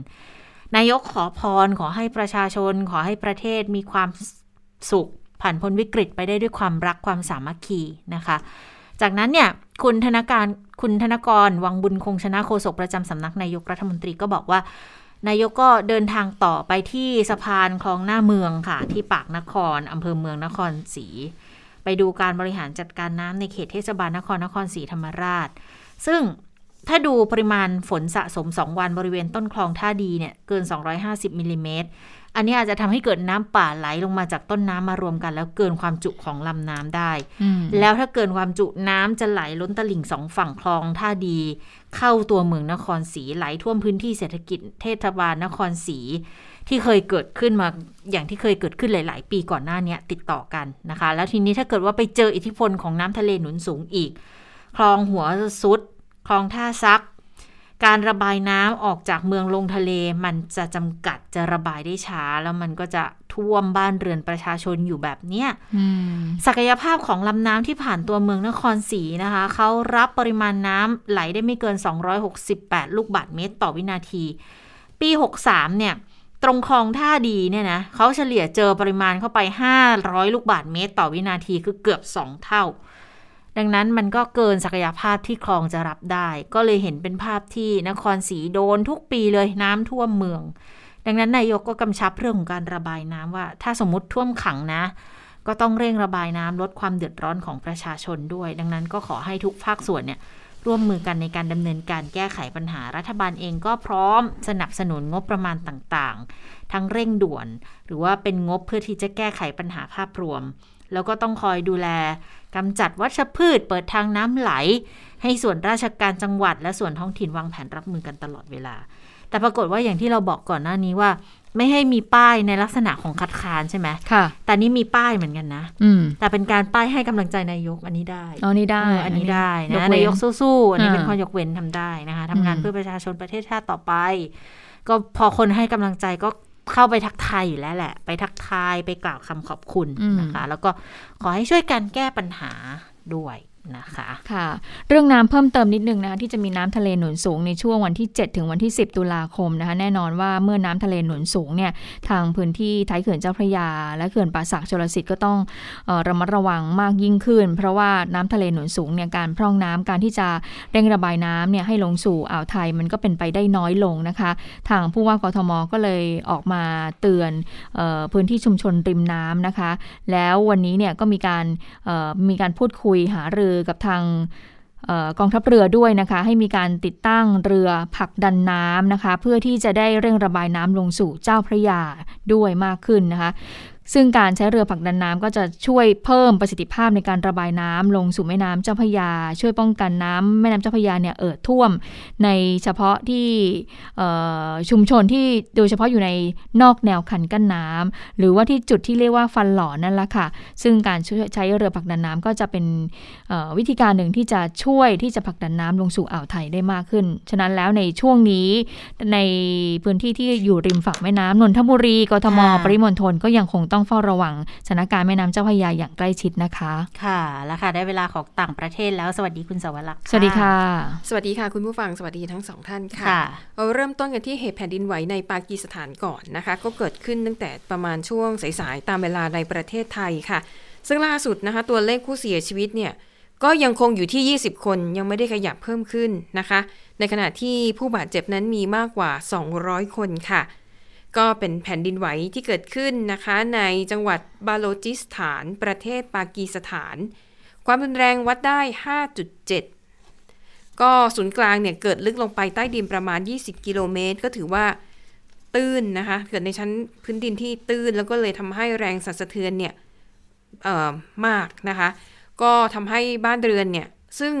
นายกขอพรขอให้ประชาชน ขอให้ประเทศมีความสุข ผ่านพ้นวิกฤตไปได้ด้วยความรักความสามัคคีนะคะ จากนั้นเนี่ยคุณธนการคุณธนกรวังบุญคงชนะโฆษกประจำสำนักนายกรัฐมนตรีก็บอกว่านายกก็เดินทางต่อไปที่สะพานคลองหน้าเมืองค่ะ ที่ปากนครอำเภอเมืองนครศรีไปดูการบริหารจัดการน้ำในเขตเทศบาลนครนครศรีธรรมราช ซึ่ง ถ้าดูปริมาณฝนสะสม 2 วันบริเวณต้นคลองท่าดีเนี่ยเกิน 250มิลลิเมตรอันนี้อาจจะทำให้เกิดน้ำป่าไหลลงมาจากต้นน้ำมารวมกัน แล้วเกินความจุของลำน้ำได้อืมแล้วถ้าเกินความจุน้ำจะไหลล้นตลิ่งสองฝั่งคลองท่าดี เข้าตัวเมืองนครศรีไหลท่วมพื้นที่เศรษฐกิจเทศบาลนครศรีที่เคยเกิดขึ้นมาอย่างที่เคยเกิดขึ้นหลาย ๆ ปีก่อนหน้าเนี้ยติดต่อกันนะคะ แล้วทีนี้ถ้าเกิดว่าไปเจออิทธิพลของน้ำทะเลหนุนสูงอีก คลองหัวซุด คลองท่าซัก การระบายน้ำออกจากเมืองลงทะเล มันจะจำกัดจะระบายได้ช้า แล้วมันก็จะท่วมบ้านเรือนประชาชนอยู่แบบเนี้ยอืมศักยภาพของลำน้ำที่ผ่านตัวเมืองนครศรีนะคะ เขารับปริมาณน้ำไหลได้ไม่เกิน 268 ลูกบาศก์เมตรต่อวินาที ปี 63 เนี่ยตรงคลองท่าดีเนี่ยนะเขาเฉลี่ยเจอปริมาณเข้าไป 500 ลูกบาศก์เมตรต่อวินาทีคือเกือบ 2 เท่า ดังนั้นมันก็เกินศักยภาพที่คลองจะรับได้ ก็เลยเห็นเป็นภาพที่นครศรีโดนทุกปีเลยน้ำท่วมเมือง ดังนั้นนายกก็กำชับเรื่องของการระบายน้ำว่า ถ้าสมมติท่วมขังนะ ก็ต้องเร่งระบายน้ำลดความเดือดร้อนของประชาชนด้วย ดังนั้นก็ขอให้ทุกภาคส่วนเนี่ยร่วมมือกันในการดำเนินการแก้ไขปัญหารัฐบาลเองก็พร้อมสนับสนุนงบประมาณต่างๆ ทั้งเร่งด่วน หรือว่าเป็นงบเพื่อที่จะแก้ไขปัญหาภาพรวม แล้วก็ต้องคอยดูแลกำจัดวัชพืช เปิดทางน้ำไหล ให้ส่วนราชการจังหวัด และส่วนท้องถิ่นวางแผนรับมือกันตลอดเวลา แต่ปรากฏว่าอย่างที่เราบอกก่อนหน้านี้ว่า ไม่ให้มีป้ายในลักษณะของคัดค้านใช่ไหมค่ะ แต่นี่มีป้ายเหมือนกันนะ อืมแต่เป็นการป้ายให้กำลังใจนายกอันนี้ได้อ๋อนี่ได้เอออันนี้ได้ยนะเว้นายกสู้ๆอันนี้เป็นอ่าข้อยกเว้นทำได้นะคะทำงานอืมเพื่อประชาชนประเทศชาติต่อไป ก็พอคนให้กำลังใจก็ เข้าไปทักทายอยู่แล้วแหละ ไปทักทายไปกล่าวคำขอบคุณอืมนะคะ แล้วก็ขอให้ช่วยกันแก้ปัญหาด้วย นะคะค่ะ เรื่องน้ำเพิ่มเติมนิดนึงนะคะที่จะมีน้ำทะเลหนุนสูงในช่วงวันที่ 7 ถึงวันที่ 10 ตุลาคมนะคะแน่นอนว่าเมื่อน้ำทะเลหนุนสูงเนี่ยทางพื้นที่ท้ายเขื่อนเจ้าพระยา และเขื่อนป่าสักชลสิทธิ์ก็ต้องออระมัดระวังมากยิ่งขึ้น เพราะว่าน้ำทะเลหนุนสูงเนี่ยการพร่องน้ำการที่จะเร่งระบายน้ำเนี่ยให้ลงสู่อ่าวไทยมันก็เป็นไปได้น้อยลงนะคะ ทางผู้ว่ากทมก็เลยออกมาเตือนออพื้นที่ชุมชนริมน้ำนะคะ แล้ววันนี้เนี่ยก็มีการมีการพูดคุยหารือกับทางออกองทัพเรือด้วยนะคะ ให้มีการติดตั้งเรือผักดันน้ำนะคะ เพื่อที่จะได้เร่งระบายน้ำลงสู่เจ้าพระยาด้วยมากขึ้นนะคะ ซึ่งการใช้เรือผลักดันน้ำก็จะช่วยเพิ่มประสิทธิภาพในการระบายน้ำลงสู่แม่น้ำเจ้าพระยา ช่วยป้องกันน้ำแม่น้ำเจ้าพระยาเนี่ยเอ่อท่วม ในเฉพาะที่เอ่อชุมชนที่โดยเฉพาะอยู่ในนอกแนวคันกั้นน้ำหรือว่าที่จุดที่เรียกว่าฟันหล่อนั่นแหละค่ะ ซึ่งการช่วยใช้เรือผลักดันน้ำก็จะเป็นเอ่อวิธีการหนึ่งที่จะช่วยที่จะผลักดันน้ำลงสู่อ่าวไทยได้มากขึ้น ฉะนั้นแล้วในช่วงนี้ในพื้นที่ที่อยู่ริมฝั่งแม่น้ำนนทบุรีกทมค่ะปริมณฑลก็ยังคงต้องเฝ้าระวังสถานการณ์แม่น้ำเจ้าพระยาอย่างใกล้ชิดนะคะ ค่ะ แล้วค่ะ ได้เวลาของต่างประเทศแล้ว สวัสดีคุณสวรักษ์สวัสดีค่ะ สวัสดีค่ะ คุณผู้ฟัง สวัสดีทั้งสองท่านค่ะค่ะ เราเริ่มต้นกันที่เหตุแผ่นดินไหวในปากีสถานก่อนนะคะ ก็เกิดขึ้นตั้งแต่ประมาณช่วงสายๆ ตามเวลาในประเทศไทยค่ะ ซึ่งล่าสุดนะคะ ตัวเลขผู้เสียชีวิตเนี่ย ก็ยังคงอยู่ที่ 20 คน ยังไม่ได้ขยับเพิ่มขึ้นนะคะ ในขณะที่ผู้บาดเจ็บนั้นมีมากกว่า 200 คนค่ะ ก็เป็นแผ่นดินไหวที่เกิดขึ้นนะคะ ในจังหวัดบาโลจิสถาน ประเทศปากีสถาน ความรุนแรงวัดได้ 5.7 ก็ศูนย์กลางเนี่ยเกิดลึกลงไปใต้ดินประมาณ 20 กิโลเมตร ก็ถือว่าตื้นนะคะ เกิดในชั้นพื้นดินที่ตื้น แล้วก็เลยทำให้แรงสั่นสะเทือนเนี่ยมากนะคะ ก็ทำให้บ้านเรือนเนี่ย ซึ่ง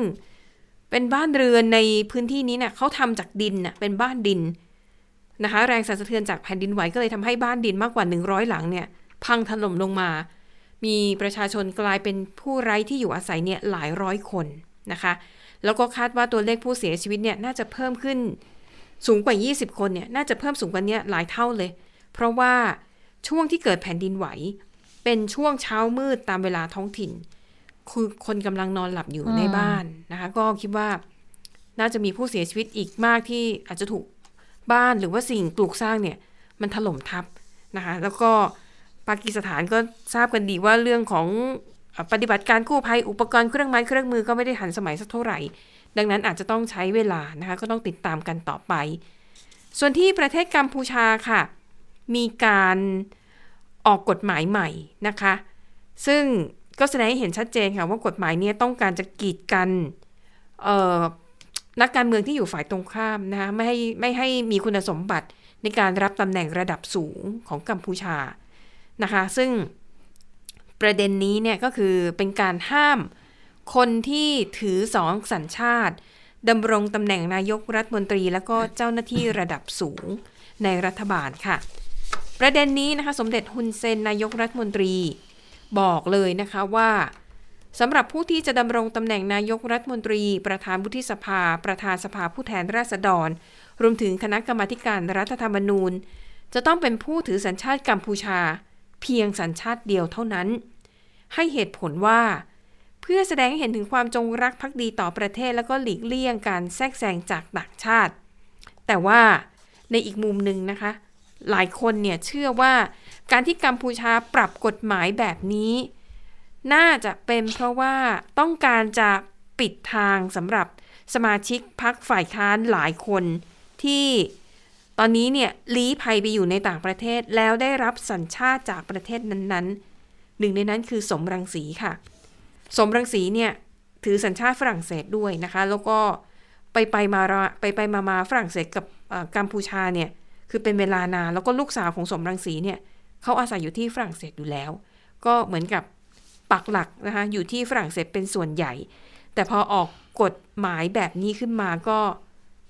เป็นบ้านเรือนในพื้นที่นี้เนี่ยเขาทำจากดินน่ะเป็นบ้านดิน นะคะ แรงสั่นสะเทือนจากแผ่นดินไหวก็เลยทำให้บ้านดินมากกว่า 100 หลังเนี่ย พังถล่มลงมา มีประชาชนกลายเป็นผู้ไร้ที่อยู่อาศัยเนี่ยหลายร้อยคนนะคะ แล้วก็คาดว่าตัวเลขผู้เสียชีวิตเนี่ยน่าจะเพิ่มขึ้นสูงกว่า 20 คนเนี่ยน่าจะเพิ่มสูงกว่านี้หลายเท่าเลย เพราะว่าช่วงที่เกิดแผ่นดินไหว เป็นช่วงเช้ามืดตามเวลาท้องถิ่น คือคนกำลังนอนหลับอยู่ในบ้านนะคะ ก็คิดว่าน่าจะมีผู้เสียชีวิตอีกมากที่อาจจะถูก บ้านหรือว่าสิ่งปลูกสร้างเนี่ยมันถล่มทับนะคะแล้วก็ปากีสถานก็ทราบกันดีว่าเรื่องของปฏิบัติการกู้ภัยอุปกรณ์เครื่องไม้เครื่องมือก็ไม่ได้หันสมัยสักเท่าไหร่ ดังนั้นอาจจะต้องใช้เวลานะคะก็ต้องติดตามกันต่อไป ส่วนที่ประเทศกัมพูชาค่ะ มีการออกกฎหมายใหม่นะคะ ซึ่งก็แสดงให้เห็นชัดเจนค่ะว่ากฎหมายนี้ต้องการจะกีดกันเนักการเมืองที่อยู่ฝ่ายตรงข้ามนะคะไม่ให้ไม่ให้มีคุณสมบัติในการรับตำแหน่งระดับสูงของกัมพูชานะคะ ซึ่งประเด็นนี้เนี่ยก็คือเป็นการห้ามคนที่ถือสองสัญชาติดำรงตำแหน่งนายกรัฐมนตรี แล้วก็เจ้าหน้าที่ระดับสูงในรัฐบาลค่ะ ประเด็นนี้นะคะ สมเด็จฮุนเซนนายกรัฐมนตรีบอกเลยนะคะว่า สำหรับผู้ที่จะดำรงตำแหน่งนายกรัฐมนตรี ประธานวุฒิสภา ประธานสภาผู้แทนราษฎร รวมถึงคณะกรรมาการรัฐธรรมนูญ จะต้องเป็นผู้ถือสัญชาติกัมพูชา เพียงสัญชาติเดียวเท่านั้น ให้เหตุผลว่า เพื่อแสดงให้เห็นถึงความจงรักภักดีต่อประเทศแล้วก็หลีกเลี่ยงการแทรกแซงจากต่างชาติ แต่ว่าในอีกมุมหนึ่งนะคะ หลายคนเนี่ยเชื่อว่าการที่กัมพูชาปรับกฎหมายแบบนี้ น่าจะเป็นเพราะว่าต้องการจะปิดทางสำหรับสมาชิกพักฝ่ายค้านหลายคนที่ตอนนี้เนี่ยลี้ภัยไปอยู่ในต่างประเทศแล้วได้รับสัญชาติจากประเทศนั้นๆ หนึ่งในนั้นคือสมรังสีค่ะ สมรังสีเนี่ยถือสัญชาติฝรั่งเศสด้วยนะคะ แล้วก็ไปไปมาไปไปมามาฝรั่งเศสกับกัมพูชาเนี่ยคือเป็นเวลานานแล้วก็ลูกสาวของสมรังสีเนี่ยเขาอาศัยอยู่ที่ฝรั่งเศสอยู่แล้ว ก็เหมือนกับ ปักหลักนะคะอยู่ที่ฝรั่งเศสเป็นส่วนใหญ่ แต่พอออกกฎหมายแบบนี้ขึ้นมาก็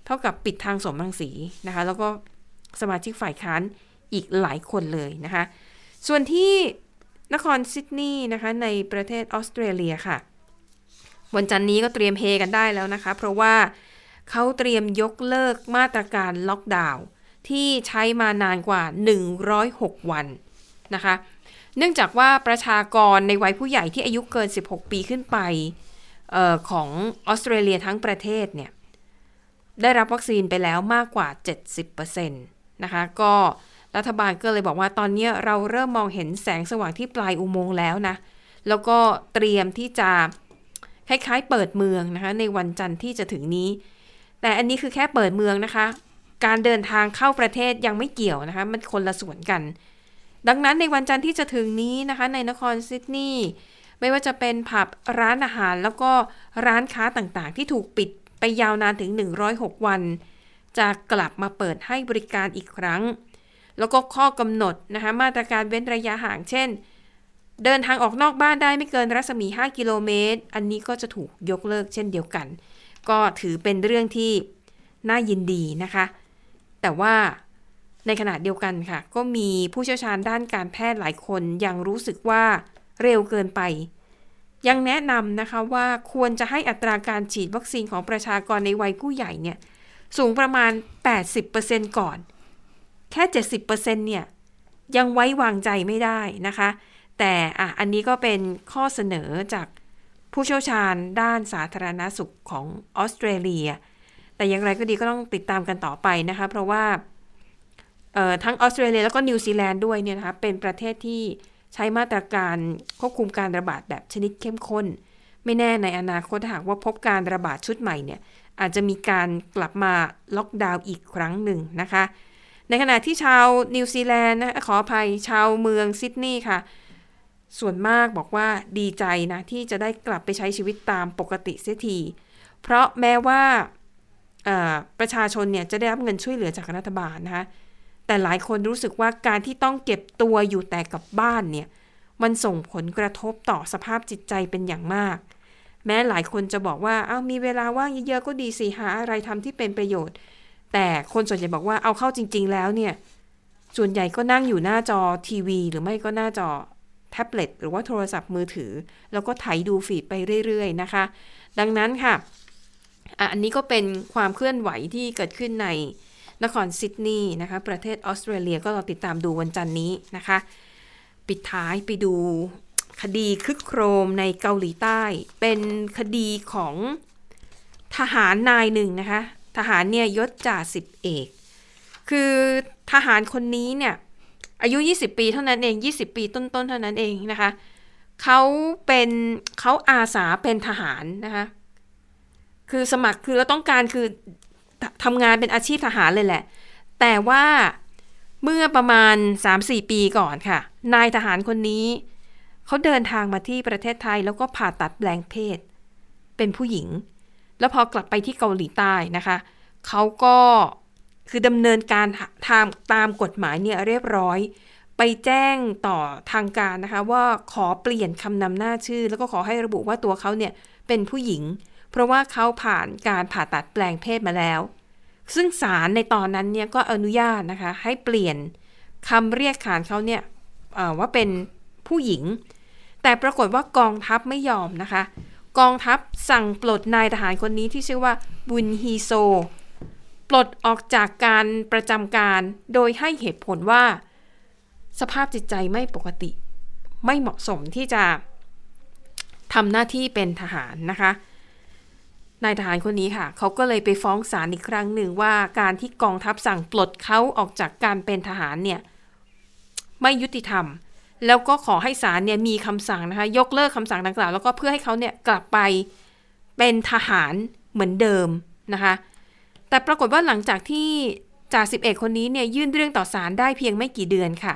เท่ากับปิดทางสมรังสีนะคะ แล้วก็สมาชิกฝ่ายค้านอีกหลายคนเลยนะคะ ส่วนที่นครซิดนีย์นะคะในประเทศออสเตรเลียค่ะ วันจันทร์นี้ก็เตรียมเฮกันได้แล้วนะคะ เพราะว่าเขาเตรียมยกเลิกมาตรการล็อกดาวน์ที่ใช้มานานกว่า 106 วันนะคะ เนื่องจากว่าประชากรในวัยผู้ใหญ่ที่อายุเกิน 16 ปีขึ้นไปออของออสเตรเลียทั้งประเทศเนี่ยได้รับวัคซีนไปแล้วมากกว่า 70%นะคะ ก็รัฐบาลก็เลยบอกว่าตอนนี้เราเริ่มมองเห็นแสงสว่างที่ปลายอุโมงค์แล้วนะ แล้วก็เตรียมที่จะคล้ายๆเปิดเมืองนะคะในวันจันทร์ที่จะถึงนี้ แต่อันนี้คือแค่เปิดเมืองนะคะ การเดินทางเข้าประเทศยังไม่เกี่ยวนะคะ มันคนละส่วนกัน ดังนั้นในวันจันทร์ที่จะถึงนี้นะคะในนครซิดนีย์ไม่ว่าจะเป็นผับร้านอาหารแล้วก็ร้านค้าต่างๆ ที่ถูกปิดไปยาวนานถึง 106 วัน จะกลับมาเปิดให้บริการอีกครั้ง แล้วก็ข้อกำหนดนะคะมาตรการเว้นระยะห่างเช่น เดินทางออกนอกบ้านได้ไม่เกินรัศมี 5 กิโลเมตร อันนี้ก็จะถูกยกเลิกเช่นเดียวกัน ก็ถือเป็นเรื่องที่น่ายินดีนะคะ แต่ว่า ในขณะเดียวกันค่ะ ก็มีผู้เชี่ยวชาญด้านการแพทย์หลายคนยังรู้สึกว่าเร็วเกินไป ยังแนะนำนะคะว่าควรจะให้อัตราการฉีดวัคซีนของประชากรในวัยผู้ใหญ่เนี่ยสูงประมาณ 80%ก่อน แค่ 70%เนี่ยยังไว้วางใจไม่ได้นะคะ แต่อะอันนี้ก็เป็นข้อเสนอจากผู้เชี่ยวชาญด้านสาธารณาสุขของออสเตรเลีย แต่อย่างไรก็ดีก็ต้องติดตามกันต่อไปนะคะ เพราะว่า ทั้งออสเตรเลียแล้วก็นิวซีแลนด์ด้วยเนี่ยนะคะเป็นประเทศที่ใช้มาตรการควบคุมการระบาดแบบชนิดเข้มข้น ไม่แน่ในอนาคตหากว่าพบการระบาดชุดใหม่เนี่ยอาจจะมีการกลับมาล็อกดาวน์อีกครั้งหนึ่งนะคะ ในขณะที่ชาวนิวซีแลนด์นะขออภัยชาวเมืองซิดนีย์ค่ะ ส่วนมากบอกว่าดีใจนะ ที่จะได้กลับไปใช้ชีวิตตามปกติเสียที เพราะแม้ว่าประชาชนเนี่ยจะได้รับเงินช่วยเหลือจากรัฐบาลนะคะ แต่หลายคนรู้สึกว่าการที่ต้องเก็บตัวอยู่แต่กับบ้านเนี่ย มันส่งผลกระทบต่อสภาพจิตใจเป็นอย่างมาก แม้หลายคนจะบอกว่าเอามีเวลาว่างเยอะๆก็ดีสิหาอะไรทำที่เป็นประโยชน์ แต่คนส่วนใหญ่บอกว่าเอาเข้าจริง ๆ แล้วเนี่ย ส่วนใหญ่ก็นั่งอยู่หน้าจอทีวี หรือไม่ก็หน้าจอแท็บเล็ตหรือว่าโทรศัพท์มือถือ แล้วก็ไถดูฟีดไปเรื่อย ๆ นะคะ ดังนั้นค่ะอันนี้ก็เป็นความเคลื่อนไหวที่เกิดขึ้นใน นครซิดนีย์นะคะประเทศออสเตรเลียก็เราติดตามดูวันจันนี้นะคะ ปิดท้ายไปดูคดีคึกโครมในเกาหลีใต้ เป็นคดีของทหารนายหนึ่งนะคะ ทหารเนี่ยยศจ่าสิบเอก คือทหารคนนี้เนี่ยอายุ 20 ปีเท่านั้นเอง 20 ปีต้นๆเท่านั้นเองนะคะเขาเป็นเขาอาสาเป็นทหารนะคะ คือสมัครคือเราต้องการคือ ทำงานเป็นอาชีพทหารเลยแหละ แต่ว่าเมื่อประมาณ 3-4 ปีก่อนค่ะ นายทหารคนนี้เขาเดินทางมาที่ประเทศไทยแล้วก็ผ่าตัดแปลงเพศ เป็นผู้หญิง แล้วพอกลับไปที่เกาหลีใต้นะคะเขาก็คือดำเนินการทางตามกฎหมายเนี่ยเรียบร้อย ไปแจ้งต่อทางการนะคะ ว่าขอเปลี่ยนคำนำหน้าชื่อ แล้วก็ขอให้ระบุว่าตัวเขาเนี่ยเป็นผู้หญิง เพราะว่าเขาผ่านการผ่าตัดแปลงเพศมาแล้ว ซึ่งศาลในตอนนั้นเนี่ยก็อนุญาตนะคะ ให้เปลี่ยนคำเรียกขานเขาเนี่ยว่าเป็นผู้หญิง แต่ปรากฏว่ากองทัพไม่ยอมนะคะ กองทัพสั่งปลดนายทหารคนนี้ที่ชื่อว่าบุนฮีโซ ปลดออกจากการประจำการโดยให้เหตุผลว่า สภาพจิตใจไม่ปกติ ไม่เหมาะสมที่จะทำหน้าที่เป็นทหารนะคะ นายทหารคนนี้ค่ะ เขาก็เลยไปฟ้องศาลอีกครั้งหนึ่งว่าการที่กองทัพสั่งปลดเขาออกจากการเป็นทหารเนี่ยไม่ยุติธรรม แล้วก็ขอให้ศาลเนี่ยมีคำสั่งนะคะยกเลิกคำสั่งดังกล่าว แล้วก็เพื่อให้เขาเนี่ยกลับไปเป็นทหารเหมือนเดิมนะคะ แต่ปรากฏว่าหลังจากที่จ่าสิบเอกคนนี้เนี่ยยื่นเรื่องต่อศาลได้เพียงไม่กี่เดือนค่ะ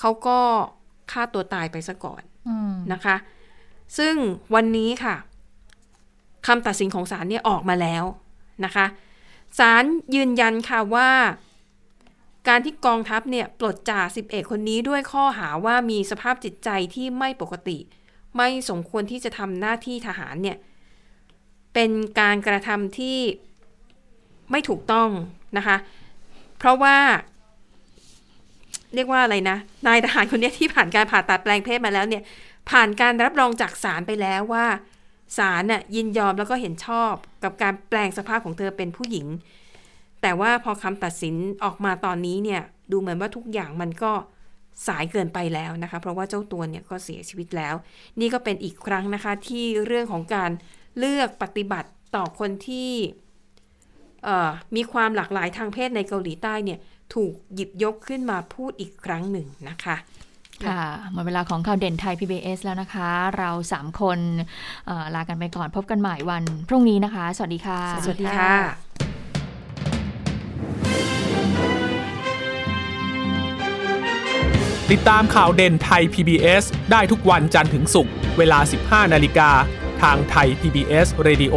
เขาก็ฆ่าตัวตายไปซะก่อนนะคะ ซึ่งวันนี้ค่ะ คำตัดสินของศาลเนี่ยออกมาแล้วนะคะศาลยืนยันค่ะว่า การที่กองทัพเนี่ยปลดจ่าสิบเอกคนนี้ด้วยข้อหาว่ามีสภาพจิตใจที่ไม่ปกติ ไม่สมควรที่จะทำหน้าที่ทหารเนี่ยเป็นการกระทำที่ไม่ถูกต้องนะคะ เพราะว่า เรียกว่าอะไรนะ นายทหารคนนี้ที่ผ่านการผ่าตัดแปลงเพศมาแล้วเนี่ย ผ่านการรับรองจากศาลไปแล้วว่า ศาลน่ะยินยอมแล้วก็เห็นชอบกับการแปลงสภาพของเธอเป็นผู้หญิง แต่ว่าพอคำตัดสินออกมาตอนนี้เนี่ยดูเหมือนว่าทุกอย่างมันก็สายเกินไปแล้วนะคะ เพราะว่าเจ้าตัวเนี่ยก็เสียชีวิตแล้ว นี่ก็เป็นอีกครั้งนะคะที่เรื่องของการเลือกปฏิบัติต่อคนที่มีความหลากหลายทางเพศในเกาหลีใต้เนี่ยถูกหยิบยกขึ้นมาพูดอีกครั้งหนึ่งนะคะ ค่ะหมดเวลาของข่าวเด่นไทย PBS แล้วนะคะ เราสามคนเอ่อลากันไปก่อนพบกันใหม่วัน พรุ่งนี้นะคะ สวัสดีค่ะ สวัสดีค่ะ ติดตามข่าวเด่นไทย PBS ได้ทุกวันจันทร์ถึงศุกร์เวลา 15 นาฬิกา ทางไทย PBS Radio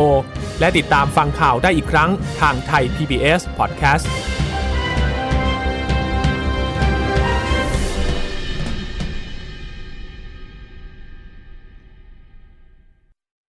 และติดตามฟังข่าวได้อีกครั้งทางไทย PBS Podcast